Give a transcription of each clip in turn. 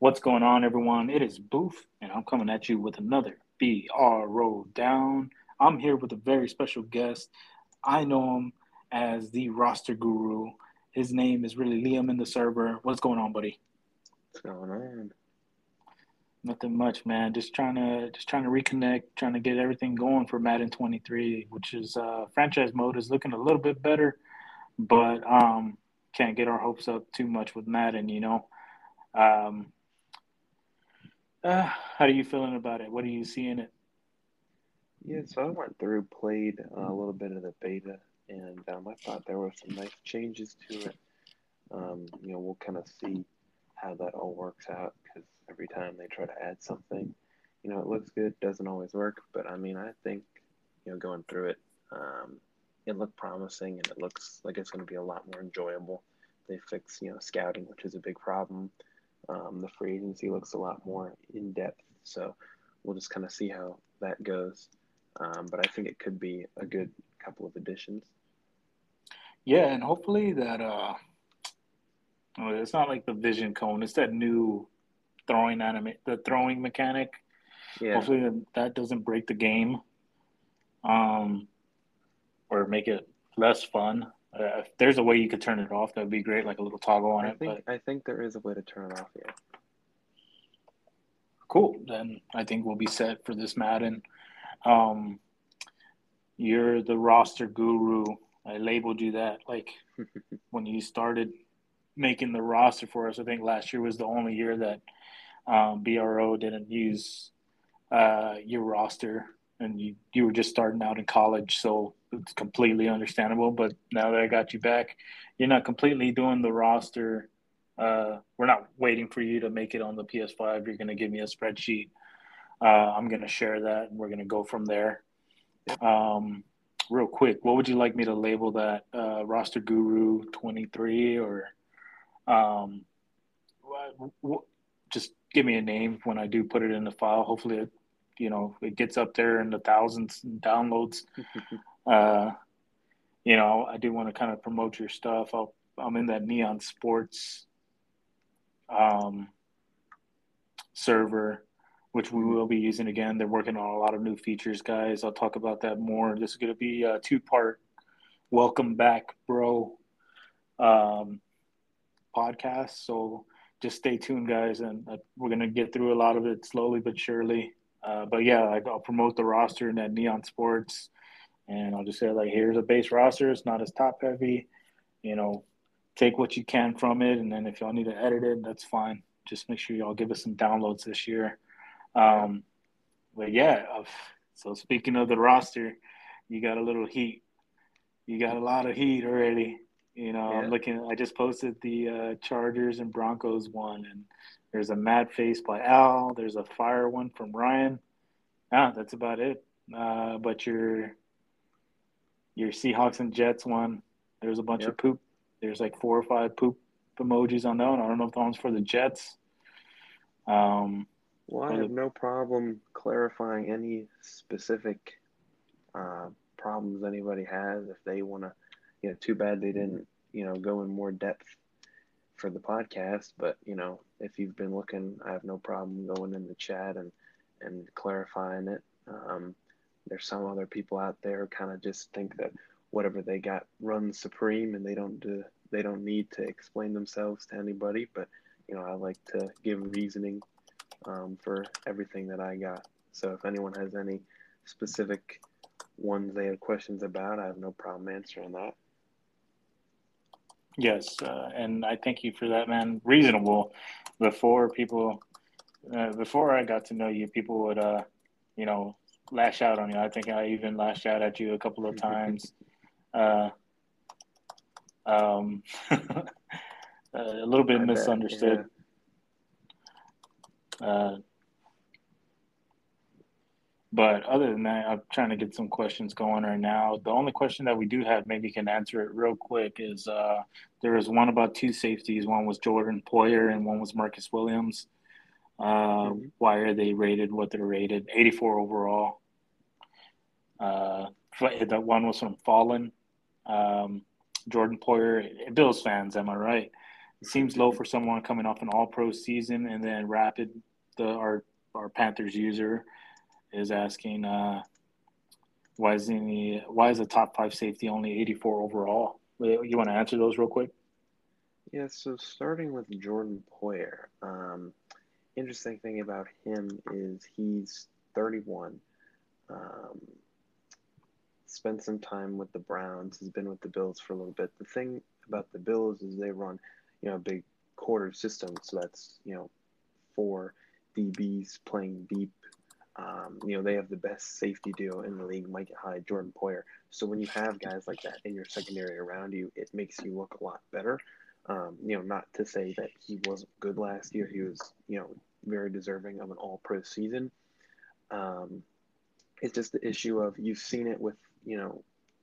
What's going on, everyone? It is Booth, and I'm coming at you with another BRO Down. I'm here with a very special guest. I know him as the roster guru. His name is really Liam in the server. What's going on, buddy? What's going on? Nothing much, man. Just trying to just trying to reconnect, trying to get everything going for Madden 23, which is uh, franchise mode is looking a little bit better, but um, can't get our hopes up too much with Madden, you know. Um, uh, how are you feeling about it? What do you see in it? Yeah, so I went through, played a little bit of the beta, and um, I thought there were some nice changes to it. Um, you know, we'll kind of see how that all works out because every time they try to add something, you know, it looks good, doesn't always work. But I mean, I think, you know, going through it, um, it looked promising and it looks like it's going to be a lot more enjoyable. They fix, you know, scouting, which is a big problem. Um, the free agency looks a lot more in depth. So we'll just kind of see how that goes. Um, but I think it could be a good couple of additions. Yeah, and hopefully that uh, it's not like the vision cone. It's that new throwing anime, the throwing mechanic. Yeah. Hopefully that doesn't break the game, um, or make it less fun. Uh, if there's a way you could turn it off, that'd be great, like a little toggle on I it. Think, but... I think there is a way to turn it off. Yeah. Cool. Then I think we'll be set for this Madden. Um, you're the roster guru. I labeled you that like when you started making the roster for us. I think last year was the only year that um, BRO didn't use uh, your roster, and you you were just starting out in college, so it's completely understandable. But now that I got you back, you're not completely doing the roster. Uh, we're not waiting for you to make it on the PS5. You're going to give me a spreadsheet. Uh, I'm going to share that, and we're going to go from there. Um, real quick, what would you like me to label that? Uh, roster Guru 23 or um, what, just give me a name when I do put it in the file. Hopefully, it, you know, it gets up there in the thousands and downloads. uh, you know, I do want to kind of promote your stuff. i am in that Neon Sports um, server, which we will be using again. They're working on a lot of new features, guys. I'll talk about that more. This is going to be a two part welcome back, bro. Um, podcast. So just stay tuned, guys, and uh, we're gonna get through a lot of it slowly but surely. Uh, but yeah, like, I'll promote the roster in that Neon Sports, and I'll just say like, here's a base roster. It's not as top heavy, you know. Take what you can from it, and then if y'all need to edit it, that's fine. Just make sure y'all give us some downloads this year. Um, but yeah, so speaking of the roster, you got a little heat. You got a lot of heat already. You know, yeah. I'm looking. I just posted the uh, Chargers and Broncos one, and there's a mad face by Al. There's a fire one from Ryan. Ah, that's about it. Uh, but your your Seahawks and Jets one, there's a bunch yep. of poop. There's like four or five poop emojis on that one. I don't know if that one's for the Jets. Um, well, I have the... no problem clarifying any specific uh, problems anybody has if they want to you know, too bad they didn't, you know, go in more depth for the podcast. But you know, if you've been looking, I have no problem going in the chat and and clarifying it. Um, there's some other people out there kind of just think that whatever they got runs supreme, and they don't do, they don't need to explain themselves to anybody. But you know, I like to give reasoning um, for everything that I got. So if anyone has any specific ones they have questions about, I have no problem answering that. Yes, uh, and I thank you for that, man. Reasonable. Before people, uh, before I got to know you, people would, uh, you know, lash out on you. I think I even lashed out at you a couple of times. Uh, um, a little bit I misunderstood. Bet, yeah. But other than that, I'm trying to get some questions going right now. The only question that we do have, maybe you can answer it real quick, is uh, there was one about two safeties. One was Jordan Poyer and one was Marcus Williams. Uh, mm-hmm. Why are they rated what they're rated? 84 overall. Uh, the one was from Fallen. Um, Jordan Poyer, Bills fans, am I right? It seems low for someone coming off an All Pro season, and then Rapid, the our our Panthers user, is asking uh, why is any why is the top five safety only 84 overall? You want to answer those real quick? Yeah, so starting with Jordan Poyer, um, interesting thing about him is he's 31. Um, spent some time with the Browns. Has been with the Bills for a little bit. The thing about the Bills is they run, you know, a big quarter system. So that's you know, four DBs playing deep. Um, you know, they have the best safety duo in the league, Micah Hyde, Jordan Poyer. So when you have guys like that in your secondary around you, it makes you look a lot better. Um, you know, not to say that he wasn't good last year. He was, you know, very deserving of an all pro season. Um, it's just the issue of you've seen it with you know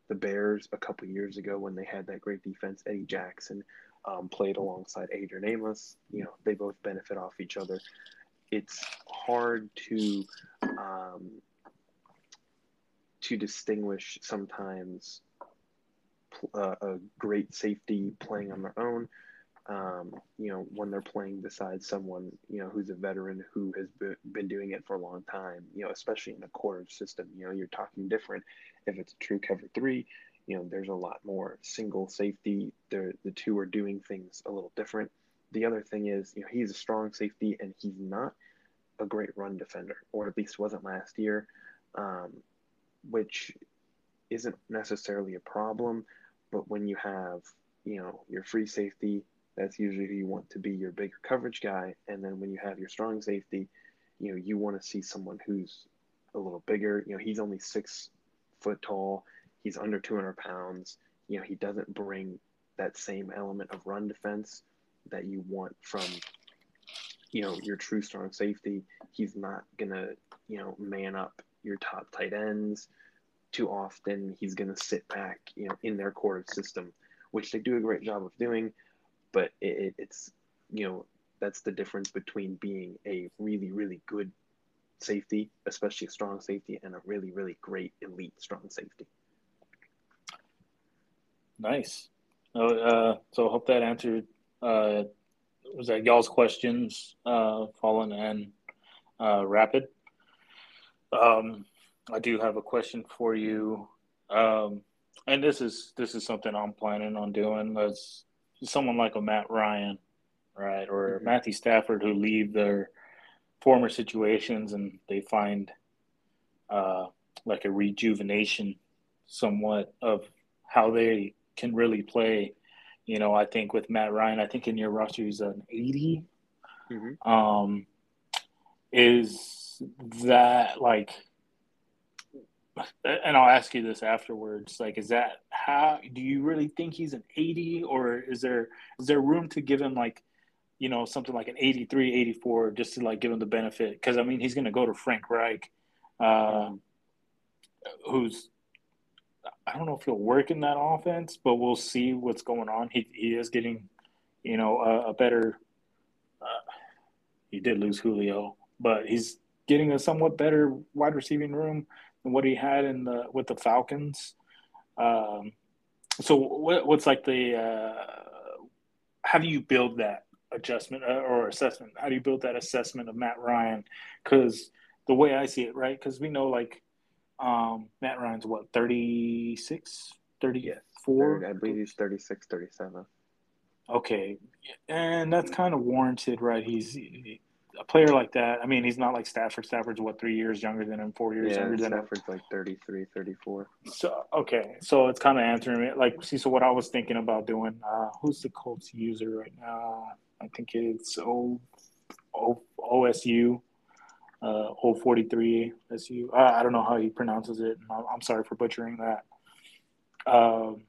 the Bears a couple years ago when they had that great defense. Eddie Jackson um, played alongside Adrian Amos. You know they both benefit off each other. It's hard to um, to distinguish sometimes uh, a great safety playing on their own um, you know, when they're playing beside someone, you know, who's a veteran who has been doing it for a long time, you know, especially in the quarter system, you know, you're talking different. If it's a true cover three, you know, there's a lot more single safety. The the two are doing things a little different. The other thing is, you know, he's a strong safety and he's not a great run defender, or at least wasn't last year, um, which isn't necessarily a problem. But when you have, you know, your free safety that's usually who you want to be your bigger coverage guy. And then when you have your strong safety, you know, you want to see someone who's a little bigger. You know, he's only six foot tall. He's under 200 pounds. You know, he doesn't bring that same element of run defense that you want from, you know, your true strong safety. He's not to, you know, man up your top tight ends too often. He's to sit back, you know, in their quarter system, which they do a great job of doing but it, it's you know that's the difference between being a really really good safety, especially a strong safety, and a really really great elite strong safety. Nice. Uh, so I hope that answered. Uh, was that y'all's questions, uh, Fallen and uh, Rapid? Um, I do have a question for you, um, and this is this is something I'm planning on doing. Let's someone like a Matt Ryan, right, or mm-hmm. Matthew Stafford who leave their former situations and they find uh, like a rejuvenation somewhat of how they can really play. You know, I think with Matt Ryan, I think in your roster he's an 80. Mm-hmm. Um, is that like and I'll ask you this afterwards. Like, is that how do you really think he's an 80 or is there is there room to give him like, you know, something like an 83, 84 just to like give him the benefit? Because I mean, he's going to go to Frank Reich, uh, who's I don't know if he'll work in that offense, but we'll see what's going on. He he is getting, you know, a, a better. Uh, he did lose Julio, but he's getting a somewhat better wide receiving room and what he had in the with the Falcons. Um, so what, what's like the uh, how do you build that adjustment uh, or assessment? How do you build that assessment of Matt Ryan? Because the way I see it, right? Because we know like um, Matt Ryan's what 36, 34? I believe he's 36, 37. Okay, and that's kind of warranted, right? He's a player like that, I mean, he's not like Stafford. Stafford's what three years younger than him, four years yeah, younger than Stafford's him. like 33, 34. So okay, so it's kind of answering it. Like, see, so what I was thinking about doing. Uh, who's the Colts user right now? I think it's O, o OSU, uh, 043 SU. Uh, I don't know how he pronounces it. I'm sorry for butchering that. Um,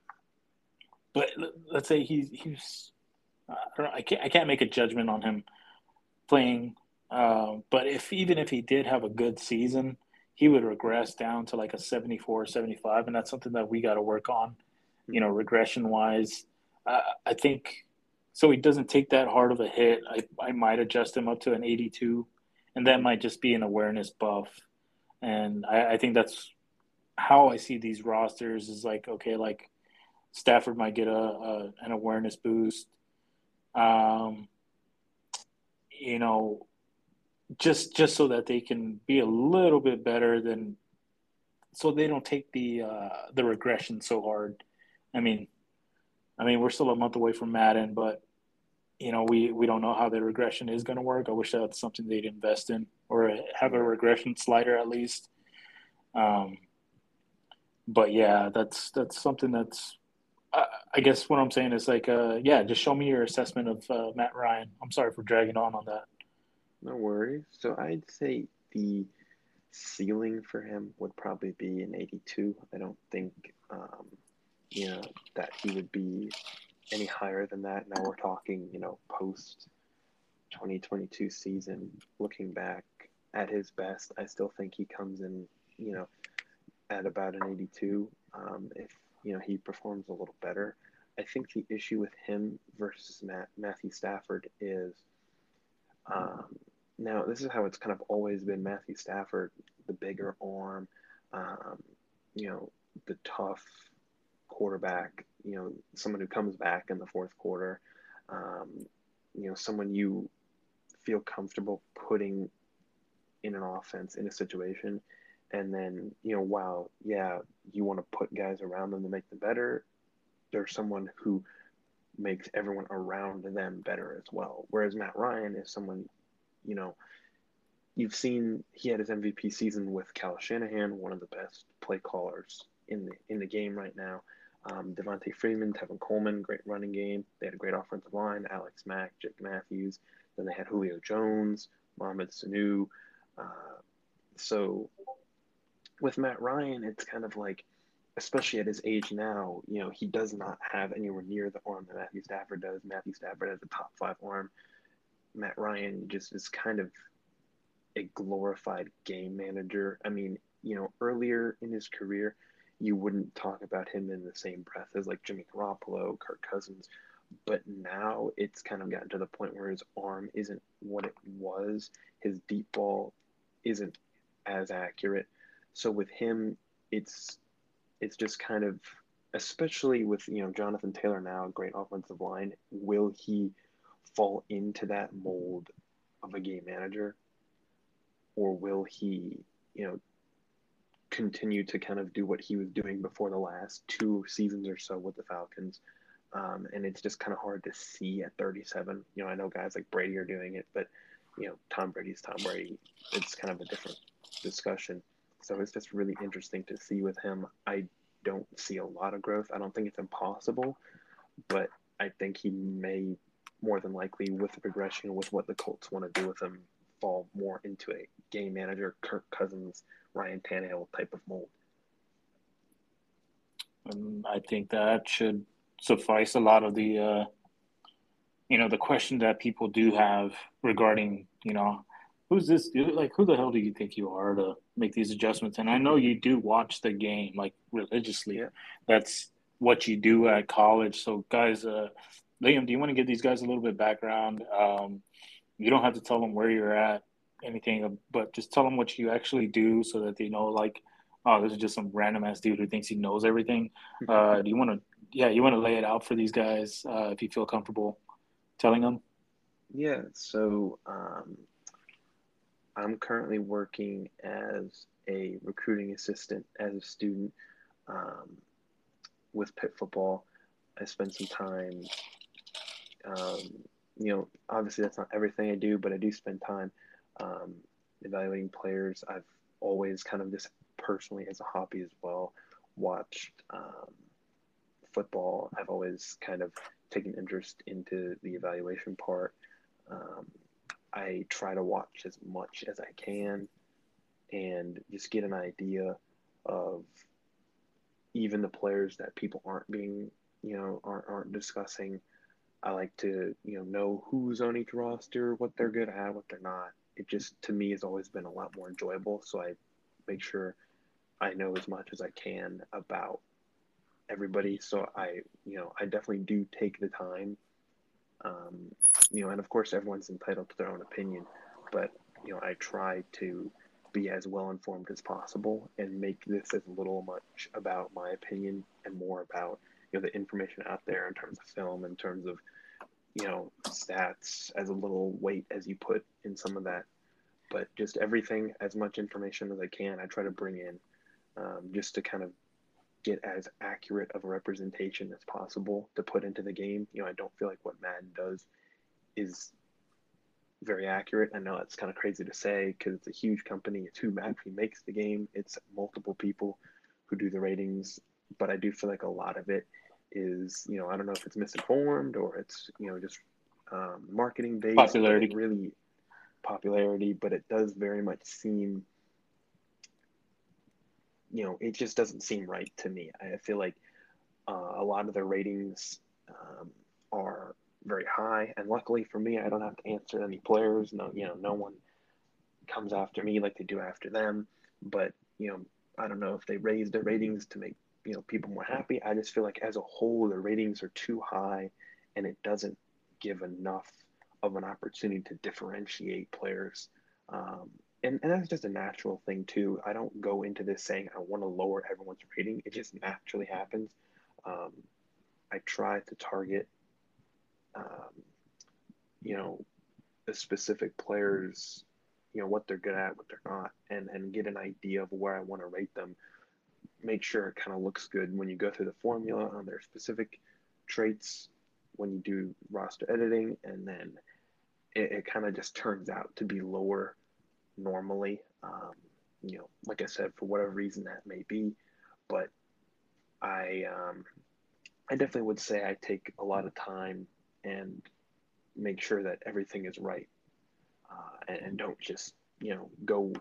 but let's say he's he's. I don't know. I can't. I can't make a judgment on him playing. Uh, but if even if he did have a good season, he would regress down to like a 74 75 and that's something that we got to work on you know regression wise uh, i think so he doesn't take that hard of a hit I, I might adjust him up to an 82 and that might just be an awareness buff and I, I think that's how i see these rosters is like okay like stafford might get a, a an awareness boost Um, you know, just just so that they can be a little bit better than, so they don't take the uh, the regression so hard. I mean, I mean, we're still a month away from Madden, but you know, we we don't know how the regression is going to work. I wish that's something they'd invest in or have a regression slider at least. Um, but yeah, that's that's something that's. Uh, I guess what I'm saying is like, uh, yeah, just show me your assessment of uh, Matt Ryan. I'm sorry for dragging on on that. No worries. So I'd say the ceiling for him would probably be an 82. I don't think, um, you know, that he would be any higher than that. Now we're talking, you know, post 2022 season. Looking back at his best, I still think he comes in, you know, at about an 82. Um, if you know he performs a little better, I think the issue with him versus Matt, Matthew Stafford is. Um, now this is how it's kind of always been. Matthew Stafford, the bigger arm, um, you know, the tough quarterback, you know, someone who comes back in the fourth quarter, um, you know, someone you feel comfortable putting in an offense in a situation. And then, you know, while, yeah, you want to put guys around them to make them better, there's someone who makes everyone around them better as well. Whereas Matt Ryan is someone, you know, you've seen he had his MVP season with Kyle Shanahan, one of the best play callers in the in the game right now. Um, Devonta Freeman, Tevin Coleman, great running game. They had a great offensive line. Alex Mack, Jake Matthews. Then they had Julio Jones, Mohamed Sanu. Uh, so with Matt Ryan, it's kind of like, especially at his age now, you know, he does not have anywhere near the arm that Matthew Stafford does. Matthew Stafford has a top five arm. Matt Ryan just is kind of a glorified game manager. I mean, you know, earlier in his career, you wouldn't talk about him in the same breath as like Jimmy Garoppolo, Kirk Cousins. But now it's kind of gotten to the point where his arm isn't what it was. His deep ball isn't as accurate. So with him, it's it's just kind of especially with you know Jonathan Taylor now, great offensive line. Will he fall into that mold of a game manager, or will he you know continue to kind of do what he was doing before the last two seasons or so with the Falcons. Um, and it's just kind of hard to see at 37. You know, I know guys like Brady are doing it, but you know, Tom Brady's Tom Brady. It's kind of a different discussion. So it's just really interesting to see with him. I don't see a lot of growth. I don't think it's impossible, but I think he may more than likely, with the progression, with what the Colts want to do with him, fall more into a game manager, Kirk Cousins Ryan Tannehill type of mold. And I think that should suffice a lot of the, uh, you know, the question that people do have regarding, you know, who's this? Like, who the hell do you think you are to make these adjustments? And I know you do watch the game like religiously. Yeah. That's what you do at college. So, guys, uh, Liam, do you want to give these guys a little bit background? Um, you don't have to tell them where you're at anything, but just tell them what you actually do so that they know, like, oh, this is just some random ass dude who thinks he knows everything. Mm-hmm. Uh, do you want to, yeah, you want to lay it out for these guys uh, if you feel comfortable telling them? Yeah. So um, I'm currently working as a recruiting assistant as a student um, with Pitt football. I spend some time. Um, you know, obviously that's not everything I do, but I do spend time um, evaluating players. I've always kind of just personally as a hobby as well watched um, football. I've always kind of taken interest into the evaluation part. Um, I try to watch as much as I can and just get an idea of even the players that people aren't being, you know, aren't, aren't discussing. I like to, you know, know who's on each roster, what they're good at, what they're not, it just to me has always been a lot more enjoyable. So I make sure I know as much as I can about everybody. So I, you know, I definitely do take the time. Um, you know, and of course everyone's entitled to their own opinion, but you know, I try to be as well informed as possible and make this as little much about my opinion and more about you know the information out there in terms of film, in terms of you know, stats as a little weight as you put in some of that. But just everything, as much information as I can, I try to bring in um, just to kind of get as accurate of a representation as possible to put into the game. You know, I don't feel like what Madden does is very accurate. I know that's kind of crazy to say because it's a huge company. It's who actually makes the game. It's multiple people who do the ratings, but I do feel like a lot of it is, you know, I don't know if it's misinformed or it's, you know, just um, marketing based. Popularity. Really popularity, but it does very much seem, you know, it just doesn't seem right to me. I feel like uh, a lot of the ratings um, are very high. And luckily for me, I don't have to answer any players. No, you know, no one comes after me like they do after them. But you know, I don't know if they raised their ratings to make you know people more happy. I just feel like as a whole, the ratings are too high, and it doesn't give enough of an opportunity to differentiate players. Um, and, and that's just a natural thing too. I don't go into this saying I want to lower everyone's rating. It just naturally happens. Um, I try to target um, you know, the specific players, you know, what they're good at, what they're not, and and get an idea of where I want to rate them. Make sure it kind of looks good when you go through the formula on their specific traits when you do roster editing, and then it, it kind of just turns out to be lower normally. Um, you know, like I said, for whatever reason that may be, but I um, I definitely would say I take a lot of time and make sure that everything is right uh, and, and, don't just you know go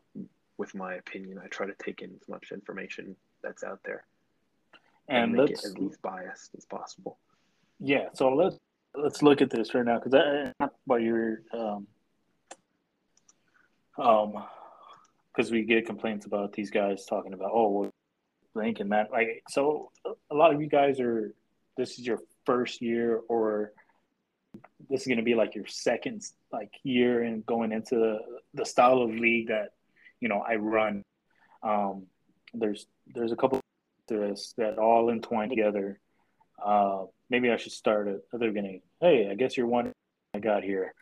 with my opinion i try to take in as much information that's out there and, and make it as least biased as possible yeah so let's let's look at this right now because not about your um um because we get complaints about these guys talking about oh well, rank and that like so a lot of you guys are this is your first year or this is going to be like your second like year and going into the, the style of league that you know I run. Um, there's there's a couple to this that all entwine together. Uh, maybe I should start at the beginning. Hey, I guess you're one I got here.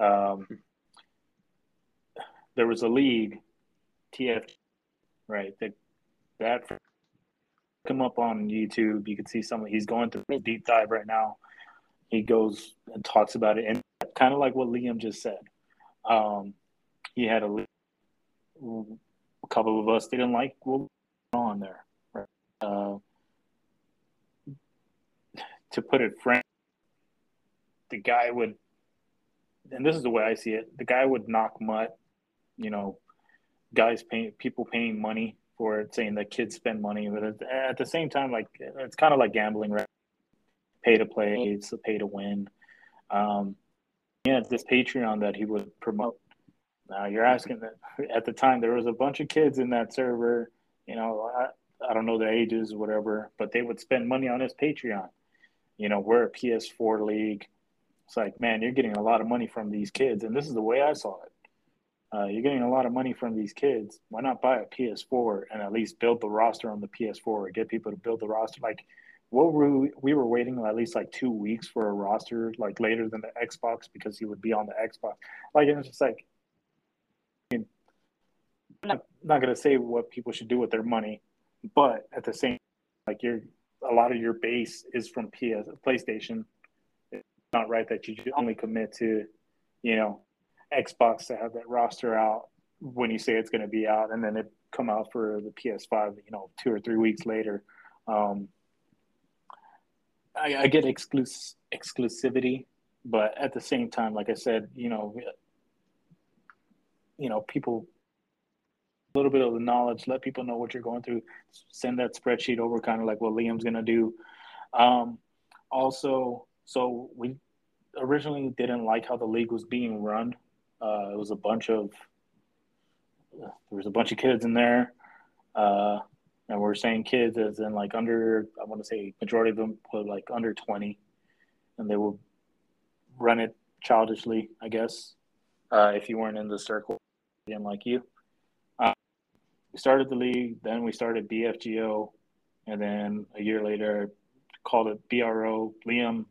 Um, there was a league, TF, right? That that come up on YouTube. You can see some. He's going through a deep dive right now he goes and talks about it, and kind of like what Liam just said. Um, he had a couple of us didn't like what on there. Right? Uh, to put it frank, the guy would, and this is the way I see it, the guy would knock mutt, you know, guys paying people paying money for it, saying that kids spend money, but at the same time, like it's kind of like gambling, right? pay to play, it's a pay to win. Um, yeah, this Patreon that he would promote. Now you're asking that at the time there was a bunch of kids in that server. You know, I, I don't know their ages, or whatever, but they would spend money on his Patreon. You know, we're a PS4 league. It's like, man, you're getting a lot of money from these kids, and this is the way I saw it. Uh, you're getting a lot of money from these kids. Why not buy a PS4 and at least build the roster on the PS4 or get people to build the roster? Like, what were we, we were waiting at least like two weeks for a roster like later than the Xbox because he would be on the Xbox. Like it's just like I'm not, not gonna say what people should do with their money, but at the same like you're a lot of your base is from PS PlayStation. It's not right that you only commit to, you know, Xbox to have that roster out when you say it's going to be out, and then it come out for the PS5, you know, two or three weeks later. Um, I, I get exclus- exclusivity, but at the same time, like I said, you know, you know, people a little bit of the knowledge, let people know what you're going through. Send that spreadsheet over, kind of like what Liam's gonna do. Um, also, so we originally didn't like how the league was being run. Uh, it was a bunch of there was a bunch of kids in there. Uh, and we're saying kids as in like under i want to say majority of them were like under 20 and they will run it childishly i guess uh, if you weren't in the circle again like you we started the league then we started bfgo and then a year later called it bro liam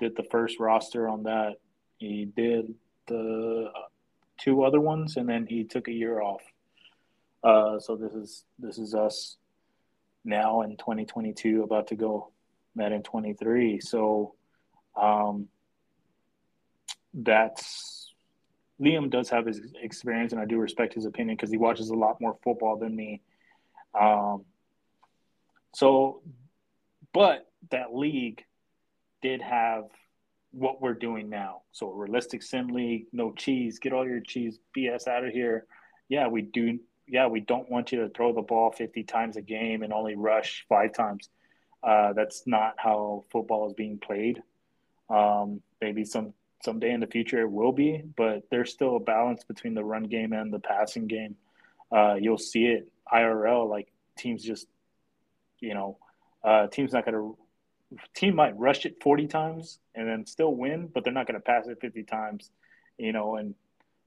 did the first roster on that. He did the two other ones, and then he took a year off. Uh, so this is this is us now in 2022, about to go Madden 23. So um, that's Liam does have his experience, and I do respect his opinion because he watches a lot more football than me. Um, so, but that league did have what we're doing now. So, realistic sim league, no cheese, get all your cheese BS out of here. Yeah, we do. Yeah, we don't want you to throw the ball 50 times a game and only rush five times. Uh, that's not how football is being played. Um, maybe some someday in the future it will be, but there's still a balance between the run game and the passing game. Uh, you'll see it IRL, like teams just, you know, uh, teams not going to, team might rush it 40 times and then still win, but they're not going to pass it 50 times, you know, and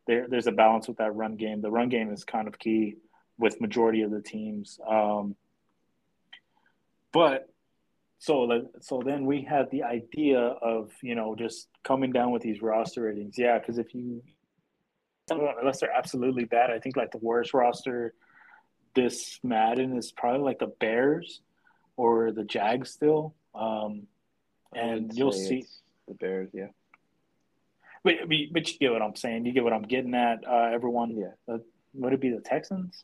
there, there's a balance with that run game. The run game is kind of key with majority of the teams. Um, but so so then we had the idea of you know just coming down with these roster ratings. Yeah because if you unless they're absolutely bad i think like the worst roster this madden is probably like the bears or the jags still. Um and you'll see the bears yeah. But, but you get what i'm saying. You get what i'm getting at uh everyone. Yeah. Uh, would it be the texans?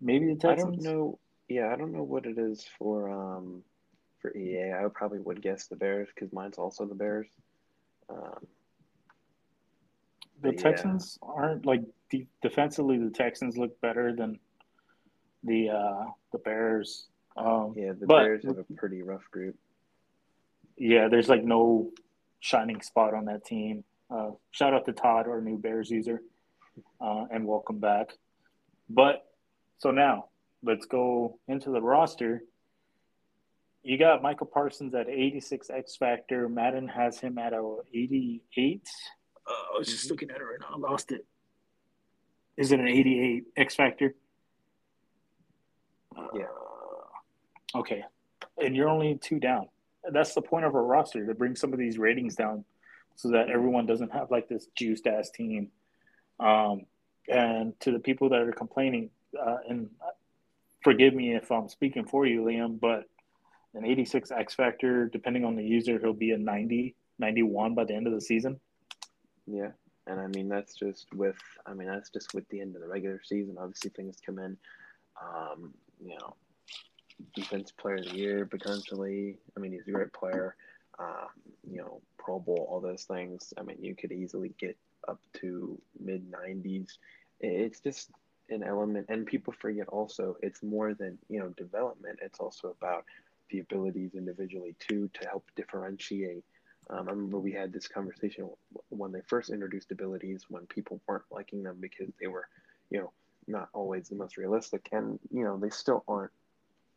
Maybe the texans i don't know yeah, I don't know what it is for um for EA. I probably would guess the Bears because mine's also the Bears. Um, the Texans yeah. aren't like de- defensively. The Texans look better than the uh, the Bears. Um, yeah, the but, Bears have a pretty rough group. Yeah, there's like no shining spot on that team. Uh, shout out to Todd, our new Bears user, uh, and welcome back. But so now let's go into the roster. You got Michael Parsons at 86 X Factor. Madden has him at a 88. Uh, I was just looking at it right now. I lost it. Is it an 88 X Factor? Yeah. Uh, okay. And you're only two down. That's the point of a roster to bring some of these ratings down so that everyone doesn't have like this juiced ass team. Um, and to the people that are complaining, uh, and forgive me if I'm speaking for you, Liam, but an 86 X Factor, depending on the user, he'll be a 90, 91 by the end of the season. Yeah. And I mean, that's just with, I mean, that's just with the end of the regular season. Obviously, things come in, um, you know, defense player of the year potentially. I mean, he's a great player. Um, you know, Pro Bowl, all those things. I mean, you could easily get up to mid 90s. It's just an element and people forget also it's more than you know development. It's also about the abilities individually too to help differentiate. Um, i remember we had this conversation when they first introduced abilities when people weren't liking them because they were you know not always the most realistic and you know they still aren't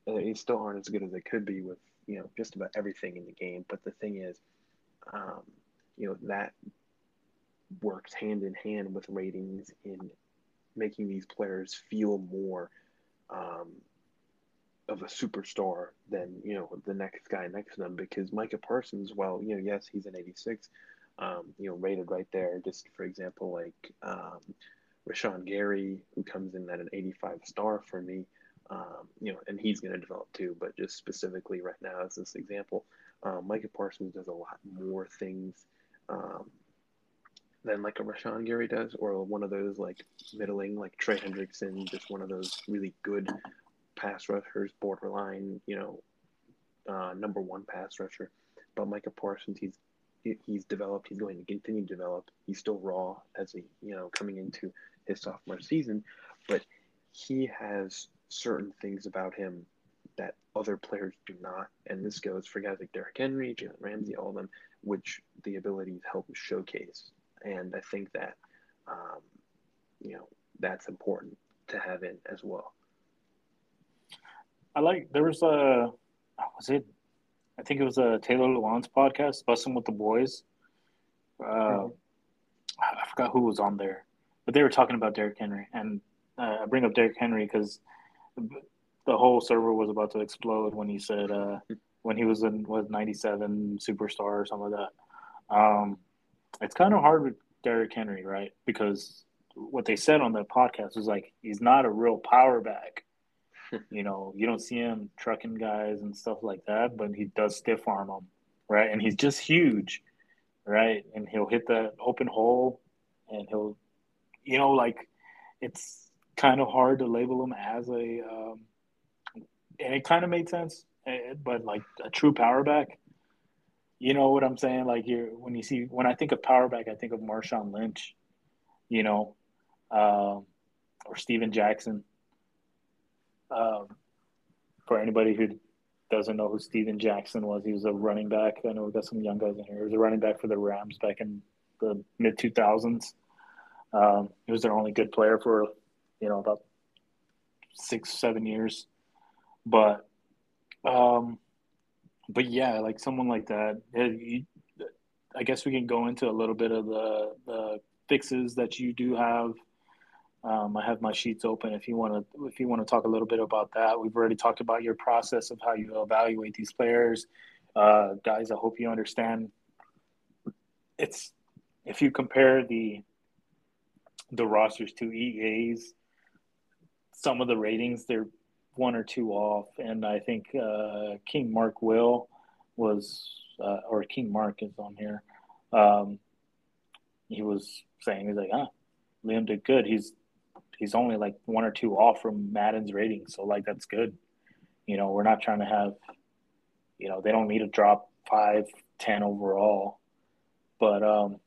they still aren't as good as they could be with you know just about everything in the game. But the thing is um, you know that works hand in hand with ratings in making these players feel more um, of a superstar than you know the next guy next to them because Micah Parsons, well, you know, yes, he's an 86, um, you know, rated right there. Just for example, like um, Rashan Gary, who comes in at an 85 star for me, um, you know, and he's going to develop too. But just specifically right now, as this example, um, Micah Parsons does a lot more things um, than like a Rashan Gary does, or one of those like middling like Trey Hendrickson, just one of those really good pass rushers, borderline, you know, uh, number one pass rusher. But Micah Parsons, he's he's developed. He's going to continue to develop. He's still raw as he, you know, coming into his sophomore season, but he has certain things about him that other players do not. And this goes for guys like Derrick Henry, Jalen Ramsey, all of them, which the abilities help showcase and I think that um, you know that's important to have in as well. I like there was a was it I think it was a Taylor Lewan's podcast, Bussin' With The Boys. Uh, mm-hmm. I forgot who was on there, but they were talking about Derrick Henry, and uh, I bring up Derrick Henry because the whole server was about to explode when he said uh, when he was in was ninety seven superstar or something like that. Um, it's kind of hard with Derrick Henry, right? Because what they said on the podcast was like he's not a real power back. you know, you don't see him trucking guys and stuff like that, but he does stiff arm them, right? And he's just huge, right? And he'll hit the open hole, and he'll, you know, like it's kind of hard to label him as a, um, and it kind of made sense, eh, but like a true power back. You know what I'm saying? Like you when you see when I think of power back, I think of Marshawn Lynch, you know, um, or Steven Jackson. Um, for anybody who doesn't know who Steven Jackson was, he was a running back. I know we got some young guys in here. He was a running back for the Rams back in the mid 2000s. Um, he was their only good player for, you know, about six, seven years. But, um, but yeah, like someone like that, I guess we can go into a little bit of the, the fixes that you do have um, I have my sheets open if you want to if you want to talk a little bit about that. We've already talked about your process of how you evaluate these players, uh, guys. I hope you understand. It's if you compare the the rosters to EAs, some of the ratings they're one or two off, and I think uh, King Mark Will was uh, or King Mark is on here. Um, he was saying he's like, ah, Liam did good. He's he's only like one or two off from Madden's rating, so like that's good. You know, we're not trying to have, you know, they don't need to drop five, ten overall, but um,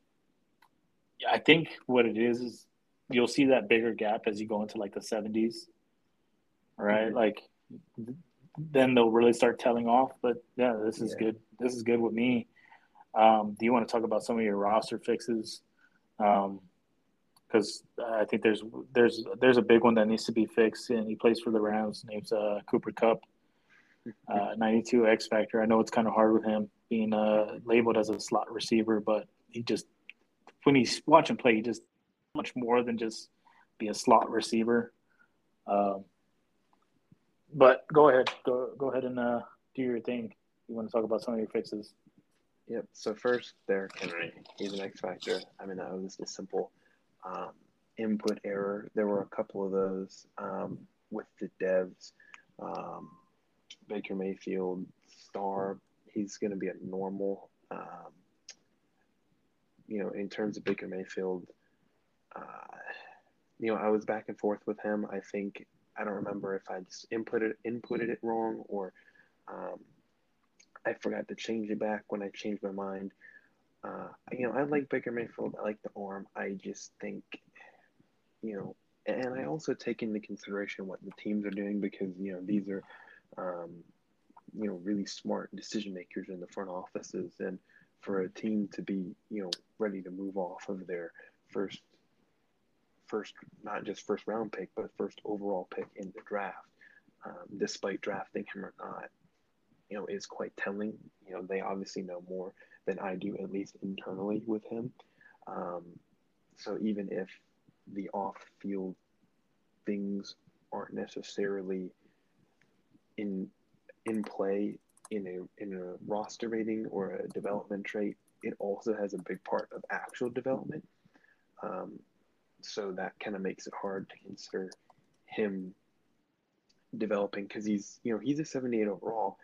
I think what it is is you'll see that bigger gap as you go into like the seventies, right? Mm-hmm. Like then they'll really start telling off. But yeah, this is yeah. good. This is good with me. Um, do you want to talk about some of your roster fixes? Um, because I think there's there's there's a big one that needs to be fixed, and he plays for the Rams. Name's uh, Cooper Kupp, uh, 92 X factor. I know it's kind of hard with him being uh, labeled as a slot receiver, but he just when he's watching play, he just much more than just be a slot receiver. Um, but go ahead, go go ahead and uh, do your thing. You want to talk about some of your fixes? Yep. So first, Derrick Henry. He's an X factor. I mean, that was just a simple um, input error. There were a couple of those um, with the devs. Um, Baker Mayfield, star, he's going to be a normal. Um, you know, in terms of Baker Mayfield, uh, you know, I was back and forth with him. I think I don't remember if I just inputted inputted it wrong or um, I forgot to change it back when I changed my mind. Uh, you know, I like Baker Mayfield. I like the arm. I just think, you know, and I also take into consideration what the teams are doing because you know these are, um, you know, really smart decision makers in the front offices, and for a team to be you know ready to move off of their first, first not just first round pick but first overall pick in the draft, um, despite drafting him or not, you know, is quite telling. You know, they obviously know more than I do, at least internally with him. Um, so even if the off-field things aren't necessarily in in play in a in a roster rating or a development trait, it also has a big part of actual development. Um, so that kind of makes it hard to consider him developing because he's you know he's a 78 overall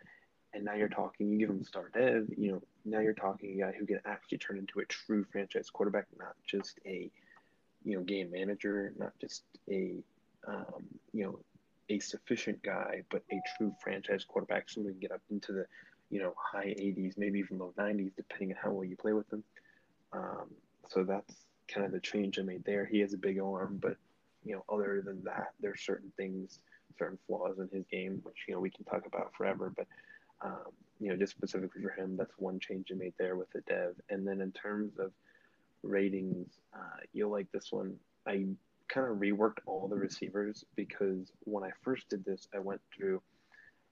and now you're talking, you give him star dev, you know, now you're talking a guy who can actually turn into a true franchise quarterback, not just a, you know, game manager, not just a, um, you know, a sufficient guy, but a true franchise quarterback, so we can get up into the, you know, high 80s, maybe even low 90s, depending on how well you play with them. Um, so that's kind of the change I made there. He has a big arm, but you know, other than that, there's certain things, certain flaws in his game, which you know we can talk about forever. But um, you know, just specifically for him, that's one change I made there with the dev. And then in terms of ratings, uh, you'll like this one. I kind of reworked all the receivers because when I first did this, I went through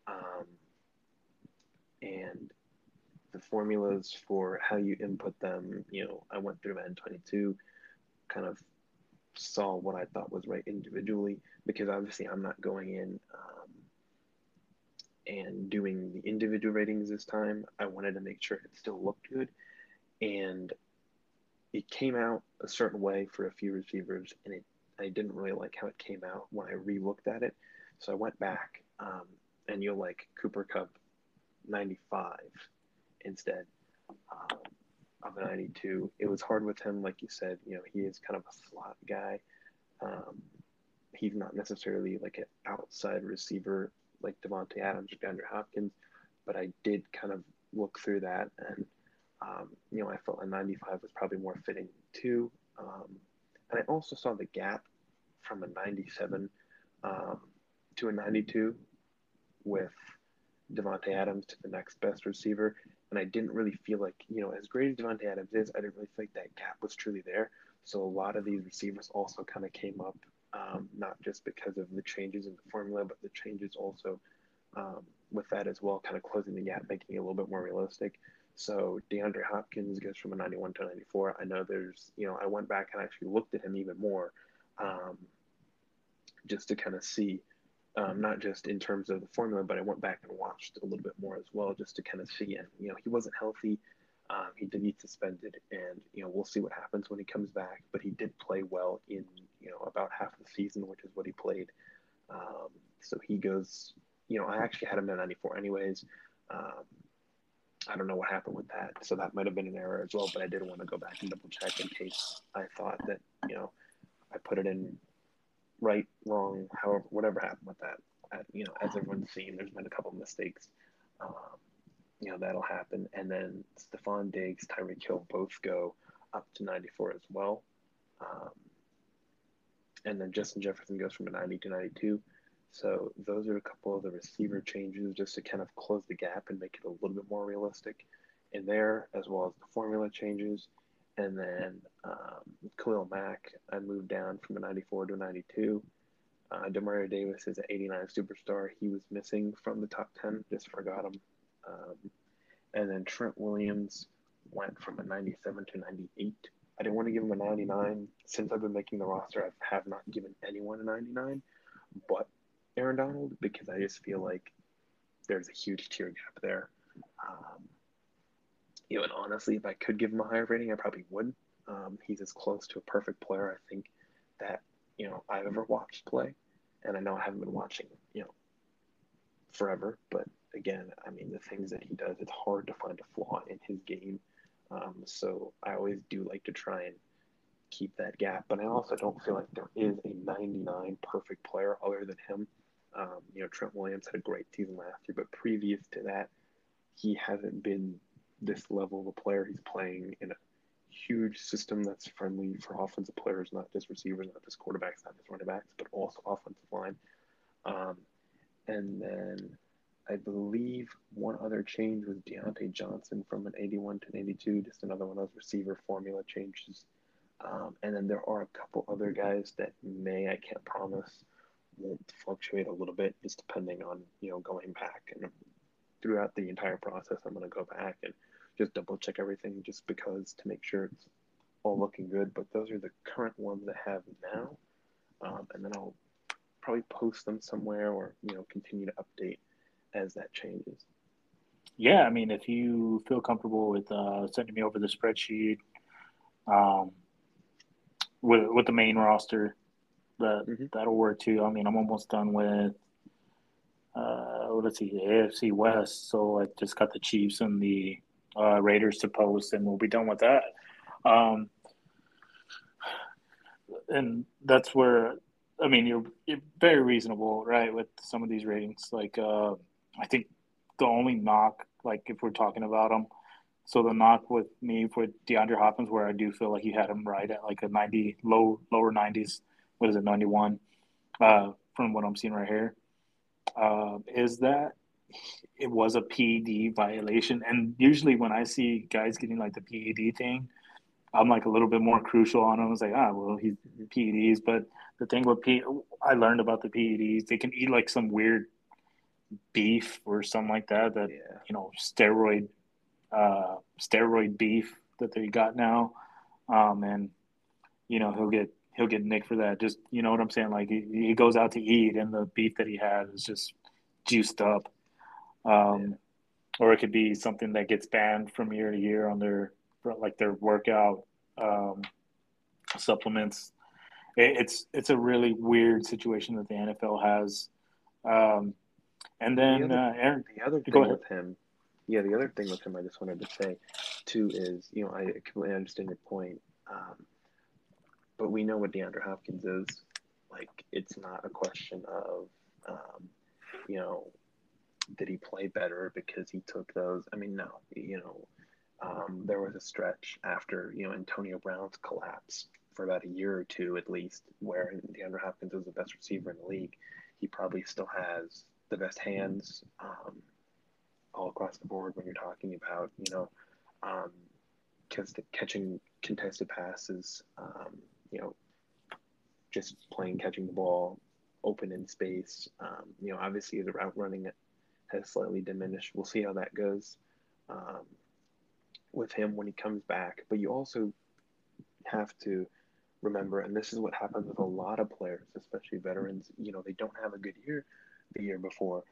um, and the formulas for how you input them. You know, I went through Madden 22, kind of saw what I thought was right individually because obviously I'm not going in. Um, and doing the individual ratings this time, I wanted to make sure it still looked good. And it came out a certain way for a few receivers, and it I didn't really like how it came out when I re-looked at it. So I went back, um, and you'll like Cooper Kupp 95 instead um, of a 92. It was hard with him, like you said. You know, he is kind of a slot guy. Um, he's not necessarily like an outside receiver like Davante Adams or DeAndre Hopkins, but I did kind of look through that and um, you know I felt a 95 was probably more fitting too. Um, and I also saw the gap from a 97 um, to a 92 with Davante Adams to the next best receiver. And I didn't really feel like, you know, as great as Davante Adams is, I didn't really feel like that gap was truly there. So a lot of these receivers also kind of came up, um, not just because of the changes in the formula, but the changes also um, with that as well, kind of closing the gap, making it a little bit more realistic. So DeAndre Hopkins goes from a 91 to a 94. I know there's, you know, I went back and actually looked at him even more um, just to kind of see, um, not just in terms of the formula, but I went back and watched a little bit more as well just to kind of see. And, you know, he wasn't healthy. Um, he did get suspended, and you know we'll see what happens when he comes back. But he did play well in you know about half the season, which is what he played. Um, so he goes. You know, I actually had him at 94 anyways. Um, I don't know what happened with that, so that might have been an error as well. But I did want to go back and double check in case I thought that you know I put it in right, wrong, however, whatever happened with that. you know, as everyone's seen, there's been a couple of mistakes. Um, you know that'll happen. And then Stefon Diggs, Tyreek Hill both go up to 94 as well. Um, and then Justin Jefferson goes from a 90 to 92. So those are a couple of the receiver changes just to kind of close the gap and make it a little bit more realistic in there, as well as the formula changes. And then um, Khalil Mack, I moved down from a 94 to a 92. Uh, Demario Davis is an 89 superstar. He was missing from the top 10, just forgot him um, and then Trent Williams went from a 97 to 98. I didn't want to give him a 99. Since I've been making the roster, I have not given anyone a 99, but Aaron Donald, because I just feel like there's a huge tier gap there. Um, you know, and honestly, if I could give him a higher rating, I probably would. Um, he's as close to a perfect player, I think, that, you know, I've ever watched play. And I know I haven't been watching, you know, forever, but again, I mean, the things that he does, it's hard to find a flaw in his game. Um, so I always do like to try and keep that gap. But I also don't feel like there is a 99 perfect player other than him. Um, you know, Trent Williams had a great season last year, but previous to that, he hasn't been this level of a player. He's playing in a huge system that's friendly for offensive players, not just receivers, not just quarterbacks, not just running backs, but also offensive line. Um, and then I believe one other change was Diontae Johnson from an 81 to an 82, just another one of those receiver formula changes. Um, and then there are a couple other guys that may, I can't promise, won't fluctuate a little bit, just depending on, you know, going back. And throughout the entire process, I'm going to go back and just double check everything just because to make sure it's all looking good. But those are the current ones I have now. Um, and then I'll probably post them somewhere or, you know, continue to update as that changes. Yeah, I mean, if you feel comfortable with uh, sending me over the spreadsheet um, with with the main roster, that mm-hmm. that'll work too. I mean, I'm almost done with uh, let's see, the AFC West. So I just got the Chiefs and the uh, Raiders to post, and we'll be done with that. Um, and that's where I mean, you're, you're very reasonable, right, with some of these ratings. Like, uh, I think the only knock, like if we're talking about them, so the knock with me for DeAndre Hopkins, where I do feel like he had him right at like a 90, low, lower 90s, what is it, 91, uh, from what I'm seeing right here, uh, is that it was a PED violation. And usually when I see guys getting like the PED thing, I'm like a little bit more crucial on them. I was like, ah, well, he's PEDs. But the thing with P, I learned about the PEDs, they can eat like some weird beef or something like that. That yeah. you know, steroid, uh, steroid beef that they got now, um, and you know he'll get he'll get nicked for that. Just you know what I'm saying? Like he, he goes out to eat, and the beef that he had is just juiced up. Um, or it could be something that gets banned from year to year on their like their workout um, supplements. It, it's it's a really weird situation that the NFL has. Um, and then the other, uh, Aaron, the other thing with him, yeah, the other thing with him, I just wanted to say too is, you know, I completely understand your point, um, but we know what DeAndre Hopkins is. Like, it's not a question of, um, you know, did he play better because he took those? I mean, no, you know, um, there was a stretch after you know Antonio Brown's collapse for about a year or two at least, where DeAndre Hopkins was the best receiver in the league. He probably still has the best hands um, all across the board when you're talking about you know um, catching contested passes, um, you know, just playing catching the ball open in space. Um, you know, obviously the route running has slightly diminished. We'll see how that goes um, with him when he comes back. But you also have to remember, and this is what happens with a lot of players, especially veterans. You know, they don't have a good year the year before,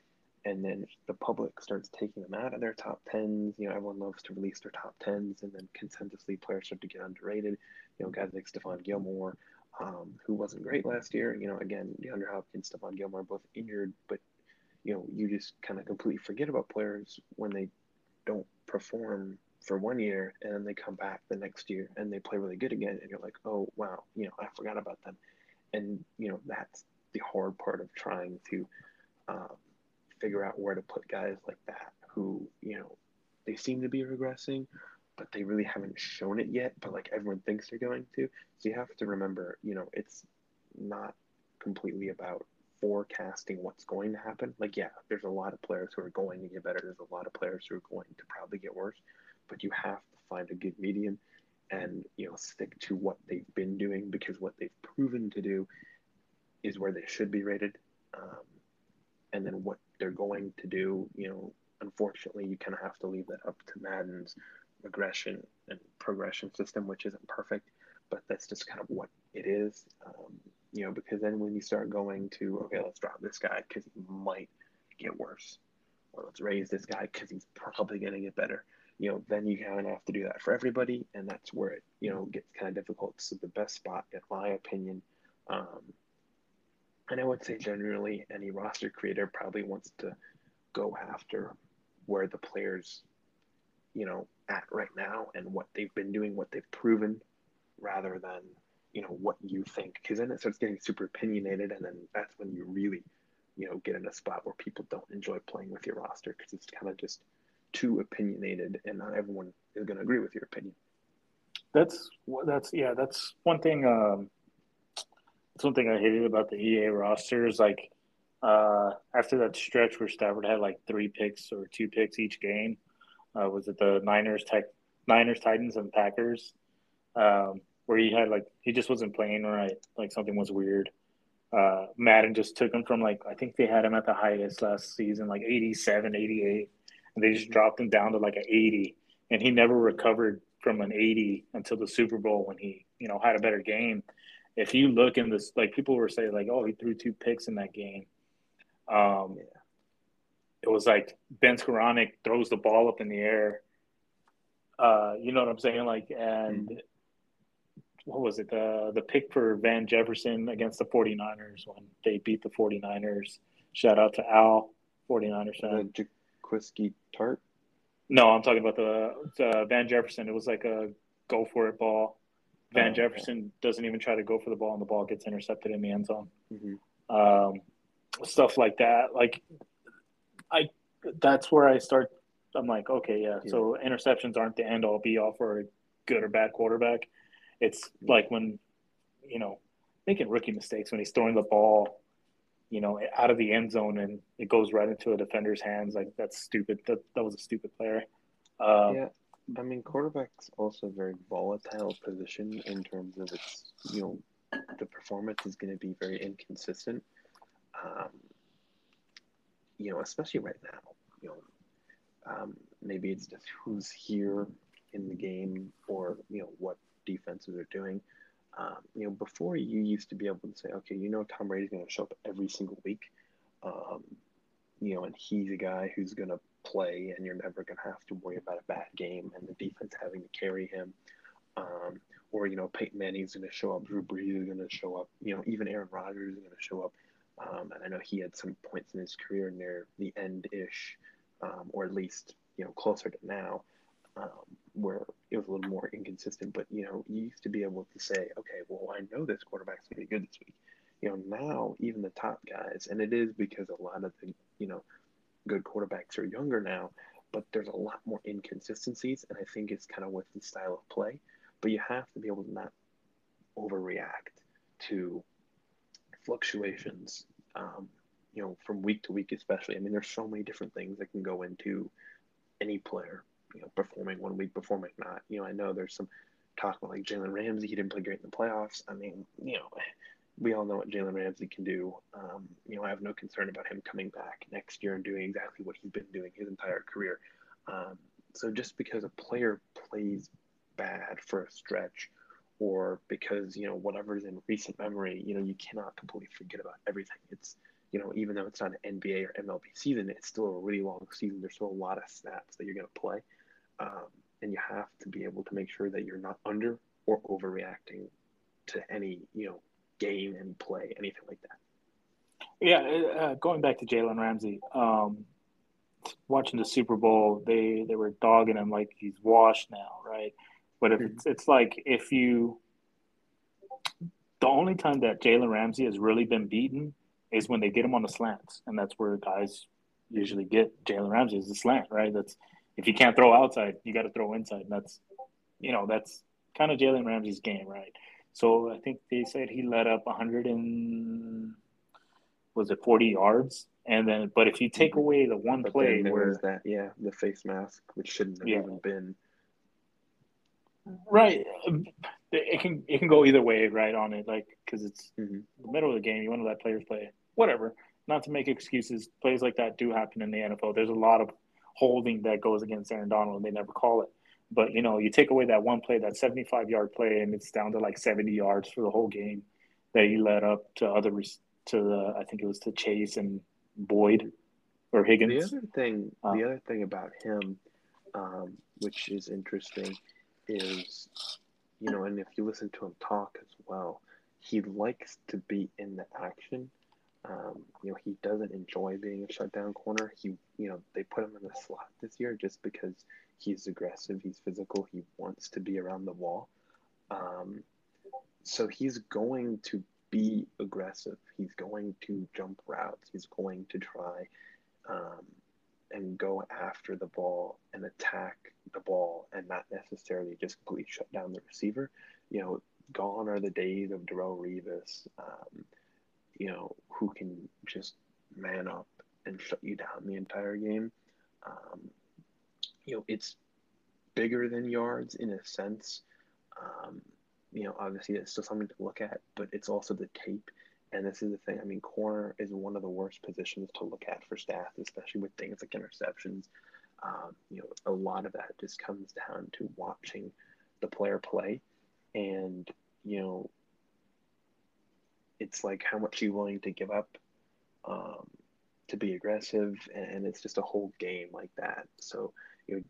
and then the public starts taking them out of their top tens. You know, everyone loves to release their top tens, and then consensusly players start to get underrated. You know, guys like Stephon Gilmore, um, who wasn't great last year. You know, again, DeAndre Hopkins, Stephon Gilmore, both injured, but you know, you just kind of completely forget about players when they don't perform for one year and then they come back the next year and they play really good again and you're like, oh wow, you know, I forgot about them. And you know, that's the hard part of trying to um, figure out where to put guys like that who, you know, they seem to be regressing, but they really haven't shown it yet, but like everyone thinks they're going to. So you have to remember, you know, it's not completely about forecasting what's going to happen. Like, yeah, there's a lot of players who are going to get better. There's a lot of players who are going to probably get worse, but you have to find a good medium and, you know, stick to what they've been doing because what they've proven to do is where they should be rated. Um, and then what they're going to do, you know, unfortunately, you kind of have to leave that up to Madden's regression and progression system, which isn't perfect, but that's just kind of what it is. Um, you know, because then when you start going to, okay, let's drop this guy because he might get worse, or let's raise this guy because he's probably going to get better, you know, then you kind of have to do that for everybody. And that's where it, you know, gets kind of difficult. So the best spot, in my opinion, um, and I would say generally any roster creator probably wants to go after where the players, you know, at right now and what they've been doing, what they've proven, rather than you know what you think because then it starts getting super opinionated and then that's when you really you know get in a spot where people don't enjoy playing with your roster because it's kind of just too opinionated and not everyone is going to agree with your opinion. That's that's yeah that's one thing um that's one thing i hated about the ea roster is like uh after that stretch where stafford had like three picks or two picks each game uh was it the niners tech niners titans and packers? Um where he had like he just wasn't playing right. Like something was weird. Uh, Madden just took him from like I think they had him at the highest last season, like 87, 88, and they just dropped him down to like an 80, and he never recovered from an 80 until the Super Bowl when he you know had a better game. If you look in this, like people were saying, like oh he threw two picks in that game. Um, yeah. It was like Ben Skowronek throws the ball up in the air. Uh, you know what I'm saying? Like, and mm-hmm what was it the the pick for Van Jefferson against the 49ers when they beat the 49ers. Shout out to Al, 49ers fan. Jaquiski Tartt. No, I'm talking about the, the, Van Jefferson. It was like a go for it ball. Van oh, Jefferson okay. doesn't even try to go for the ball, and the ball gets intercepted in the end zone. Mm-hmm. Um, stuff like that. Like, I that's where I start. I'm like, okay, yeah. yeah. So interceptions aren't the end all be all for a good or bad quarterback. It's like when, you know, making rookie mistakes when he's throwing the ball, you know, out of the end zone and it goes right into a defender's hands. Like that's stupid. That that was a stupid player. Um, yeah, I mean, quarterback's also a very volatile position in terms of its, you know, the performance is going to be very inconsistent. Um, you know, especially right now. You know, um, maybe it's just who's here in the game or you know what defenses are doing. Um, you know, before you used to be able to say, okay, you know, Tom Brady's going to show up every single week. Um, you know, and he's a guy who's going to play, and you're never going to have to worry about a bad game and the defense having to carry him. Um, or you know, Peyton Manning's going to show up, Drew Brees is going to show up, you know, even Aaron Rodgers is going to show up. Um, and I know he had some points in his career near the end ish, um, or at least you know closer to now, um, where it was a little more inconsistent. But you know, you used to be able to say, okay, well, I know this quarterback's going to be good this week. You know, now even the top guys, and it is because a lot of the you know good quarterbacks are younger now, but there's a lot more inconsistencies, and I think it's kind of with the style of play. But you have to be able to not overreact to fluctuations, um, you know, from week to week, especially. I mean, there's so many different things that can go into any player, you know, performing one week, performing not. You know, I know there's some talk about like Jalen Ramsey. He didn't play great in the playoffs. I mean, you know, we all know what Jalen Ramsey can do. Um, you know, I have no concern about him coming back next year and doing exactly what he's been doing his entire career. Um, so just because a player plays bad for a stretch or because you know whatever's in recent memory you know you cannot completely forget about everything it's you know even though it's not an nba or mlb season it's still a really long season there's still a lot of snaps that you're going to play um, and you have to be able to make sure that you're not under or overreacting to any you know game and play anything like that. Yeah uh, going back to jalen ramsey um, watching the super bowl they they were dogging him like he's washed now right? But if it's, it's like if you, the only time that Jalen Ramsey has really been beaten is when they get him on the slants, and that's where guys usually get Jalen Ramsey is the slant, right? That's if you can't throw outside, you got to throw inside. And that's, you know, that's kind of Jalen Ramsey's game, right? So I think they said he let up 100 and was it 40 yards, and then but if you take away the one but play where that yeah the face mask which shouldn't have yeah. even been Right. It can it can go either way, right? On it, like because it's mm-hmm. the middle of the game. You want to let players play. Whatever. Not to make excuses. Plays like that do happen in the NFL. There's a lot of holding that goes against Aaron Donald, and they never call it. But you know, you take away that one play, that 75 yard play, and it's down to like 70 yards for the whole game that he led up to other to the I think it was to Chase and Boyd or Higgins. The other thing, um, the other thing about him, um, which is interesting, is, you know, and if you listen to him talk as well, he likes to be in the action. Um, you know, he doesn't enjoy being a shutdown corner. He, you know, they put him in the slot this year just because he's aggressive, he's physical, he wants to be around the wall. Um, so he's going to be aggressive. He's going to jump routes. He's going to try um, and go after the ball and attack the ball and not necessarily just completely shut down the receiver. You know, gone are the days of Darrelle Revis, um, you know, who can just man up and shut you down the entire game. Um, you know, it's bigger than yards in a sense. Um, you know, obviously it's still something to look at, but it's also the tape. And this is the thing. I mean, corner is one of the worst positions to look at for stats, especially with things like interceptions. Um, you know, a lot of that just comes down to watching the player play, and you know, it's like how much you're willing to give up um, to be aggressive, and it's just a whole game like that. So you know,